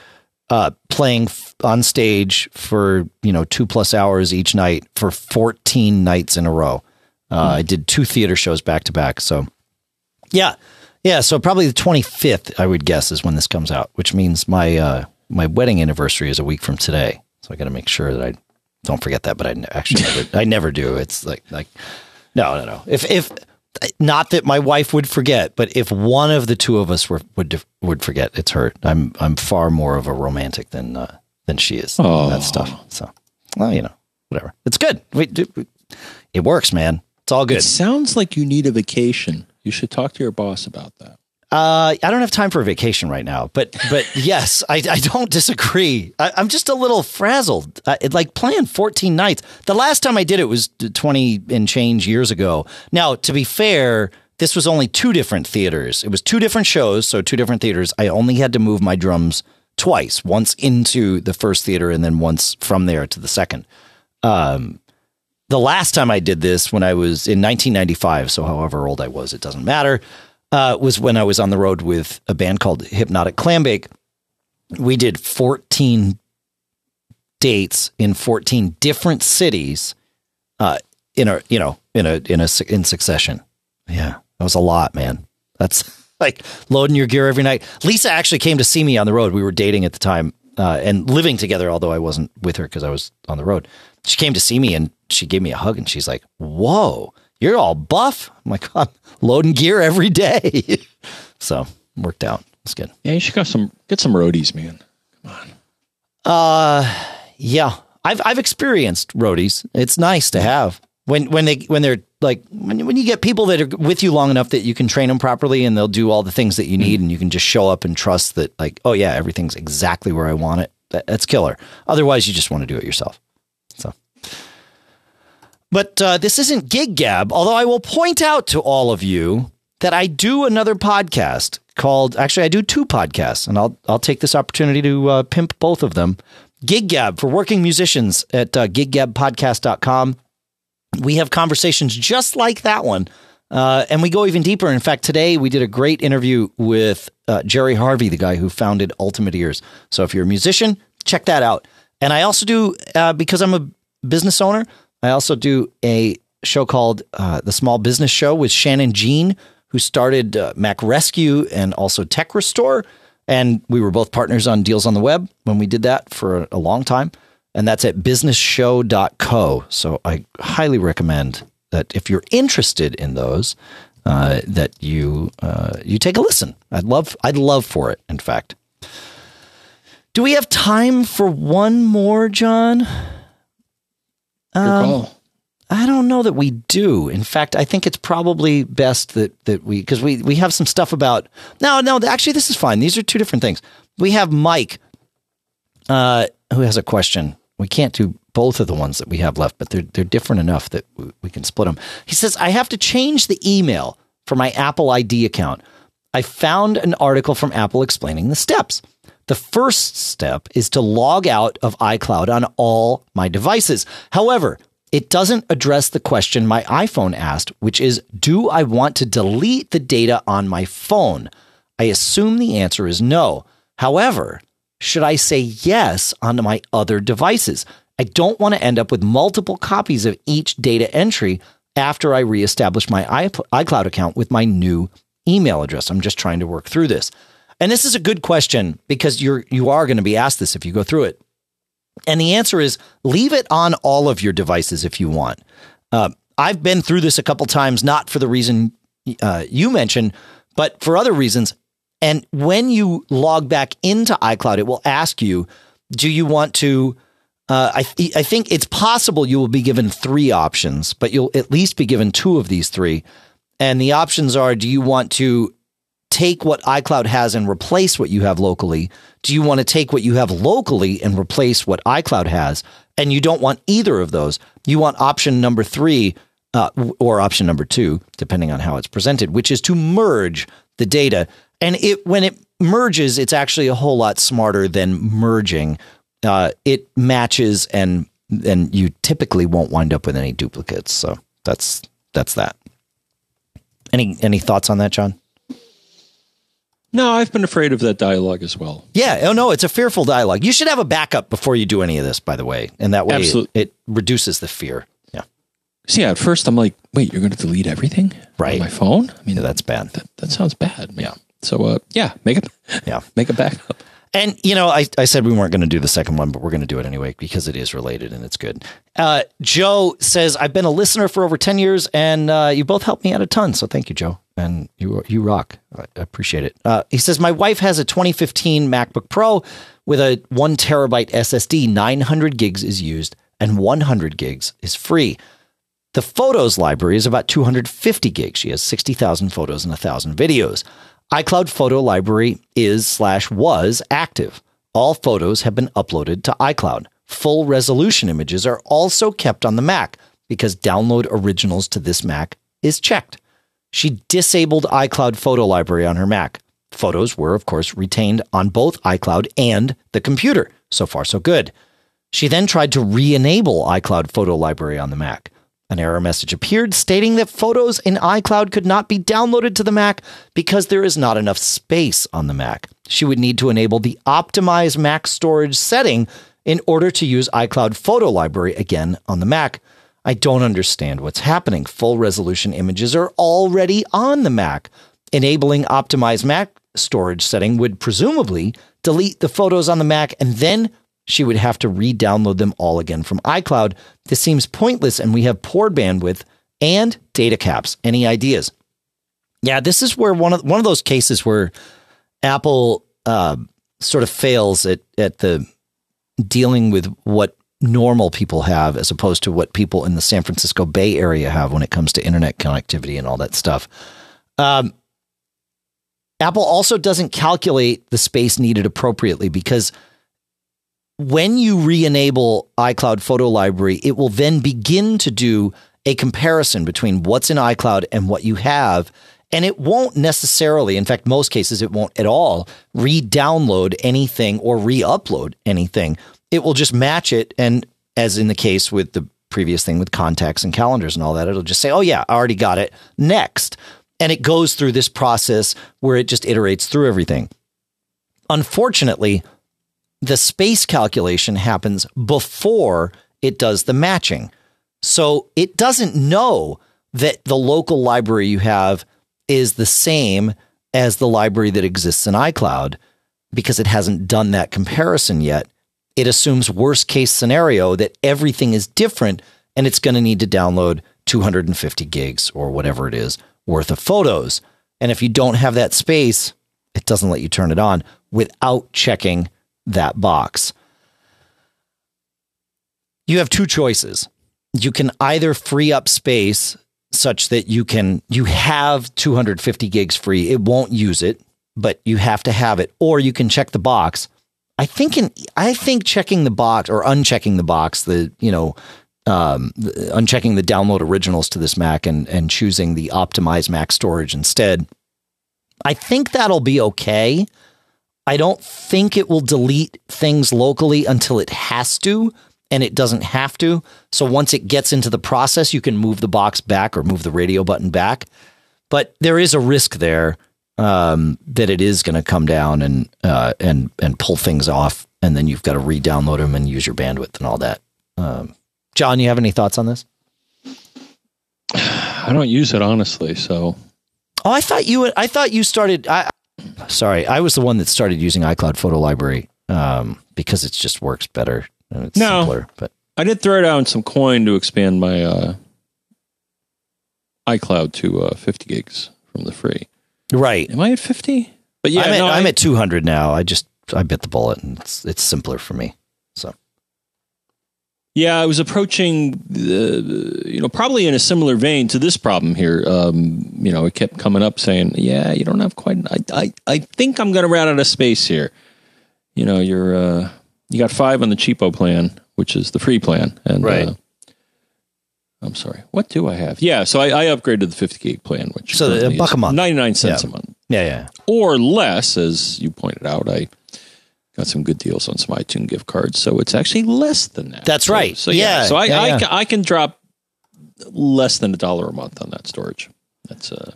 uh, playing f- on stage for you know two plus hours each night for 14 nights in a row. Uh, I did two theater shows back to back. So, yeah, yeah. So probably the 25th, I would guess, is when this comes out, which means my uh, my wedding anniversary is a week from today. So I got to make sure that I don't forget that. But I actually never, I never do. It's like like no, no, no. If if not that my wife would forget, but if one of the two of us were, would would forget, it's her. I'm I'm far more of a romantic than uh, than she is. Oh. That stuff. So, well, you know, whatever. It's good. We, it works, man. It's all good. It sounds like you need a vacation. You should talk to your boss about that. Uh, I don't have time for a vacation right now, but but yes, I, I don't disagree. I, am just a little frazzled. I, like playing 14 nights. The last time I did it was 20 and change years ago. Now, to be fair, this was only two different theaters. It was two different shows, so two different theaters. I only had to move my drums twice, once into the first theater and then once from there to the second. Um, the last time I did this when I was in 1995, so however old I was, it doesn't matter, uh, was when I was on the road with a band called Hypnotic Clambake. We did 14 dates in 14 different cities uh, in a, you know, in a, in a, in succession. Yeah, that was a lot, man. That's like loading your gear every night. Lisa actually came to see me on the road. We were dating at the time uh, and living together, although I wasn't with her because I was on the road. She came to see me and she gave me a hug and she's like, Whoa, you're all buff. I'm like, I'm loading gear every day. so worked out. It's good. Yeah, you should get some get some roadies, man. Come on. Uh yeah. I've I've experienced roadies. It's nice to have. When when they when they're like when when you get people that are with you long enough that you can train them properly and they'll do all the things that you need mm-hmm. and you can just show up and trust that like oh yeah everything's exactly where I want it. That, that's killer. Otherwise you just want to do it yourself. But uh, this isn't Gig Gab, although I will point out to all of you that I do another podcast called, actually, I do two podcasts, and I'll, I'll take this opportunity to uh, pimp both of them. Gig Gab for working musicians at uh, giggabpodcast.com. We have conversations just like that one. Uh, and we go even deeper. In fact, today we did a great interview with uh, Jerry Harvey, the guy who founded Ultimate Ears. So if you're a musician, check that out. And I also do, uh, because I'm a business owner, I also do a show called uh, The Small Business Show with Shannon Jean, who started uh, Mac Rescue and also Tech Restore. And we were both partners on Deals on the Web when we did that for a long time. And that's at businessshow.co. So I highly recommend that if you're interested in those, uh, that you uh, you take a listen. I'd love I'd love for it. In fact, do we have time for one more, John? Um, I don't know that we do. In fact, I think it's probably best that that we because we we have some stuff about no no actually this is fine. These are two different things. We have Mike, uh, who has a question. We can't do both of the ones that we have left, but they're they're different enough that we, we can split them. He says I have to change the email for my Apple ID account. I found an article from Apple explaining the steps. The first step is to log out of iCloud on all my devices. However, it doesn't address the question my iPhone asked, which is Do I want to delete the data on my phone? I assume the answer is no. However, should I say yes on my other devices? I don't want to end up with multiple copies of each data entry after I reestablish my iCloud account with my new email address. I'm just trying to work through this. And this is a good question because you're you are going to be asked this if you go through it. And the answer is leave it on all of your devices if you want. Uh, I've been through this a couple times, not for the reason uh, you mentioned, but for other reasons. And when you log back into iCloud, it will ask you, do you want to? Uh, I, th- I think it's possible you will be given three options, but you'll at least be given two of these three. And the options are do you want to take what iCloud has and replace what you have locally? Do you want to take what you have locally and replace what iCloud has? And you don't want either of those. You want option number three uh, or option number two, depending on how it's presented, which is to merge the data. And it when it merges, it's actually a whole lot smarter than merging. Uh, it matches and and you typically won't wind up with any duplicates. So that's that's that. Any any thoughts on that, John? No, I've been afraid of that dialogue as well. Yeah. Oh no, it's a fearful dialogue. You should have a backup before you do any of this, by the way, and that way it, it, reduces the fear. Yeah. See, yeah, at first I'm like, wait, you're going to delete everything, right? My phone. I mean, yeah, that's bad. That, that sounds bad. Yeah. So, uh, yeah, make it. Yeah, make a backup. And, you know, I, I said we weren't going to do the second one, but we're going to do it anyway because it is related and it's good. Uh, Joe says, I've been a listener for over 10 years and uh, you both helped me out a ton. So thank you, Joe. And you, you rock. I appreciate it. Uh, he says, My wife has a 2015 MacBook Pro with a one terabyte SSD. 900 gigs is used and 100 gigs is free. The photos library is about 250 gigs. She has 60,000 photos and 1,000 videos iCloud Photo Library is slash was active. All photos have been uploaded to iCloud. Full resolution images are also kept on the Mac because download originals to this Mac is checked. She disabled iCloud Photo Library on her Mac. Photos were, of course, retained on both iCloud and the computer. So far, so good. She then tried to re enable iCloud Photo Library on the Mac. An error message appeared stating that photos in iCloud could not be downloaded to the Mac because there is not enough space on the Mac. She would need to enable the Optimize Mac Storage setting in order to use iCloud Photo Library again on the Mac. I don't understand what's happening. Full resolution images are already on the Mac. Enabling Optimize Mac Storage setting would presumably delete the photos on the Mac and then she would have to re download them all again from iCloud. This seems pointless, and we have poor bandwidth and data caps. Any ideas? Yeah, this is where one of one of those cases where Apple uh, sort of fails at at the dealing with what normal people have as opposed to what people in the San Francisco Bay Area have when it comes to internet connectivity and all that stuff. Um, Apple also doesn't calculate the space needed appropriately because when you re enable iCloud Photo Library, it will then begin to do a comparison between what's in iCloud and what you have. And it won't necessarily, in fact, most cases, it won't at all re download anything or re upload anything. It will just match it. And as in the case with the previous thing with contacts and calendars and all that, it'll just say, oh, yeah, I already got it. Next. And it goes through this process where it just iterates through everything. Unfortunately, the space calculation happens before it does the matching. So it doesn't know that the local library you have is the same as the library that exists in iCloud because it hasn't done that comparison yet. It assumes worst case scenario that everything is different and it's going to need to download 250 gigs or whatever it is worth of photos. And if you don't have that space, it doesn't let you turn it on without checking that box. You have two choices. You can either free up space such that you can you have 250 gigs free. It won't use it, but you have to have it or you can check the box. I think in I think checking the box or unchecking the box, the you know, um, unchecking the download originals to this Mac and and choosing the optimized Mac storage instead. I think that'll be okay. I don't think it will delete things locally until it has to, and it doesn't have to. So once it gets into the process, you can move the box back or move the radio button back. But there is a risk there um, that it is going to come down and uh, and and pull things off, and then you've got to re-download them and use your bandwidth and all that. Um, John, you have any thoughts on this? I don't use it honestly, so. Oh, I thought you. I thought you started. I, Sorry, I was the one that started using iCloud Photo Library um, because it just works better. and It's no, simpler, but I did throw down some coin to expand my uh, iCloud to uh, 50 gigs from the free. Right. Am I at 50? But yeah, I'm, at, no, I'm I- at 200 now. I just I bit the bullet, and it's it's simpler for me. So Yeah, I was approaching, the, you know, probably in a similar vein to this problem here. Um, you know, it kept coming up saying, "Yeah, you don't have quite." I, I, I think I'm going to run out of space here. You know, you're, uh, you got five on the cheapo plan, which is the free plan, and Right. Uh, I'm sorry, what do I have? Yeah, so I, I upgraded the 50 gig plan, which So, a buck a month. 99 cents Yeah. a month, yeah, yeah. or less, as you pointed out. I got some good deals on some iTunes gift cards, so it's actually less than that. That's So- right. So yeah, Yeah, so I, yeah, I, yeah. ca- I can drop less than a dollar a month on that storage. That's uh,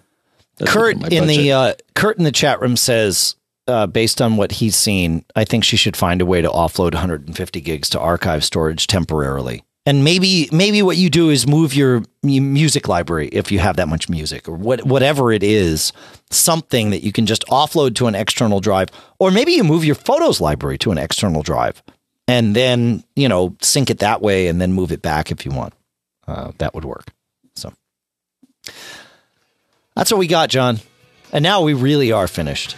that's Kurt in the uh, Kurt in the chat room says, uh, based on what he's seen, I think she should find a way to offload 150 gigs to archive storage temporarily. And maybe maybe what you do is move your music library if you have that much music or what, whatever it is, something that you can just offload to an external drive, or maybe you move your photos library to an external drive, and then you know sync it that way, and then move it back if you want. Uh, that would work. So. That's what we got, John. And now we really are finished.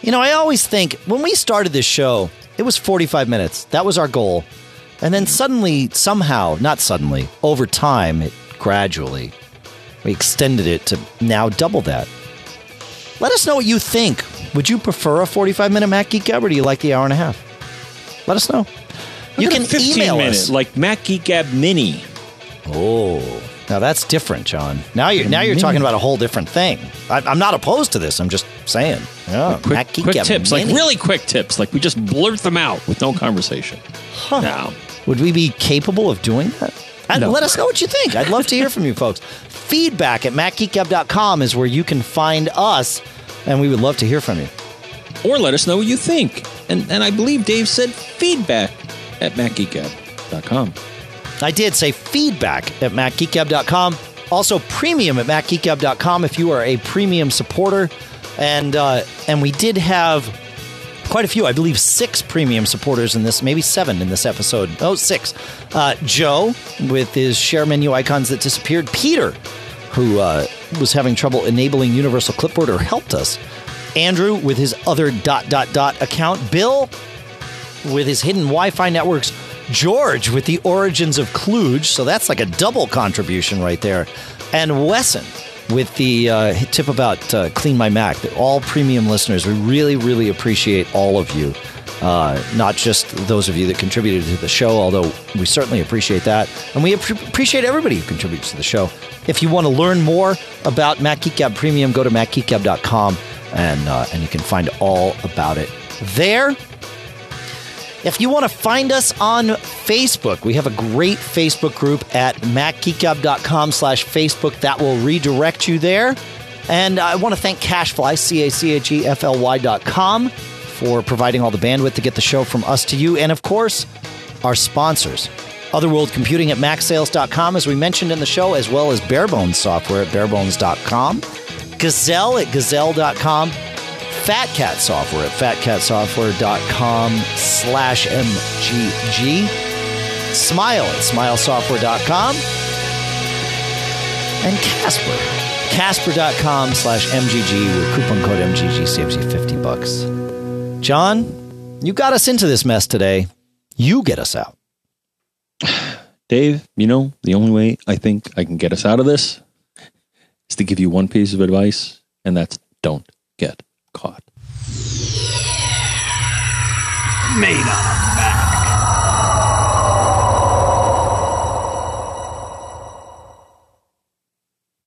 You know, I always think when we started this show, it was 45 minutes. That was our goal. And then suddenly, somehow, not suddenly, over time, it gradually, we extended it to now double that. Let us know what you think. Would you prefer a 45 minute Mac Geek Gab or do you like the hour and a half? Let us know. You Look at can a 15 email minute, us. like Mac Geek Gab Mini. Oh, now that's different, John. Now you're now you're talking about a whole different thing. I, I'm not opposed to this. I'm just saying. Yeah, Quick, Mac Geek quick Gab tips, like really quick tips, like we just blurt them out with no conversation. Now, Would we be capable of doing that? And No. Let us know what you think. I'd love to hear from you folks. Feedback at MacGeekGab.com is where you can find us, and we would love to hear from you. or let us know what you think. And and I believe Dave said feedback at macgeekgab.com. I did say feedback at MacGeekGab.com. Also, premium at MacGeekGab.com if you are a premium supporter. And, uh, and we did have quite a few, I believe six premium supporters in this, maybe seven in this episode. Oh, six. Uh, Joe with his share menu icons that disappeared. Peter, who uh, was having trouble enabling Universal Clipboard or helped us. Andrew with his other dot dot dot account. Bill with his hidden Wi-Fi networks. George with the origins of Kluge, so that's like a double contribution right there. And Wesson with the uh, tip about uh, Clean My Mac. All premium listeners. We really, really appreciate all of you. Uh, not just those of you that contributed to the show, although we certainly appreciate that. And we appre- appreciate everybody who contributes to the show. If you want to learn more about Mac Geek Gab Premium, go to macgeekgab.com and, uh, and you can find all about it there. If you want to find us on Facebook, we have a great Facebook group at macgeekgab.com slash Facebook. That will redirect you there. And I want to thank CacheFly, C-A-C-H-E-F-L-Y dot com, for providing all the bandwidth to get the show from us to you. And of course, our sponsors. Other World Computing at MacSales.com, as we mentioned in the show, as well as Barebones Software at Barebones.com. Gazelle at Gazelle.com. Fat Cat Software at fatcatsoftware.com slash MGG. Smile at smilesoftware.com. And Casper. Casper.com slash MGG with coupon code MGG saves you 50 bucks. John, you got us into this mess today. You get us out. Dave, you know, the only way I think I can get us out of this is to give you one piece of advice, and that's don't get caught. Made up.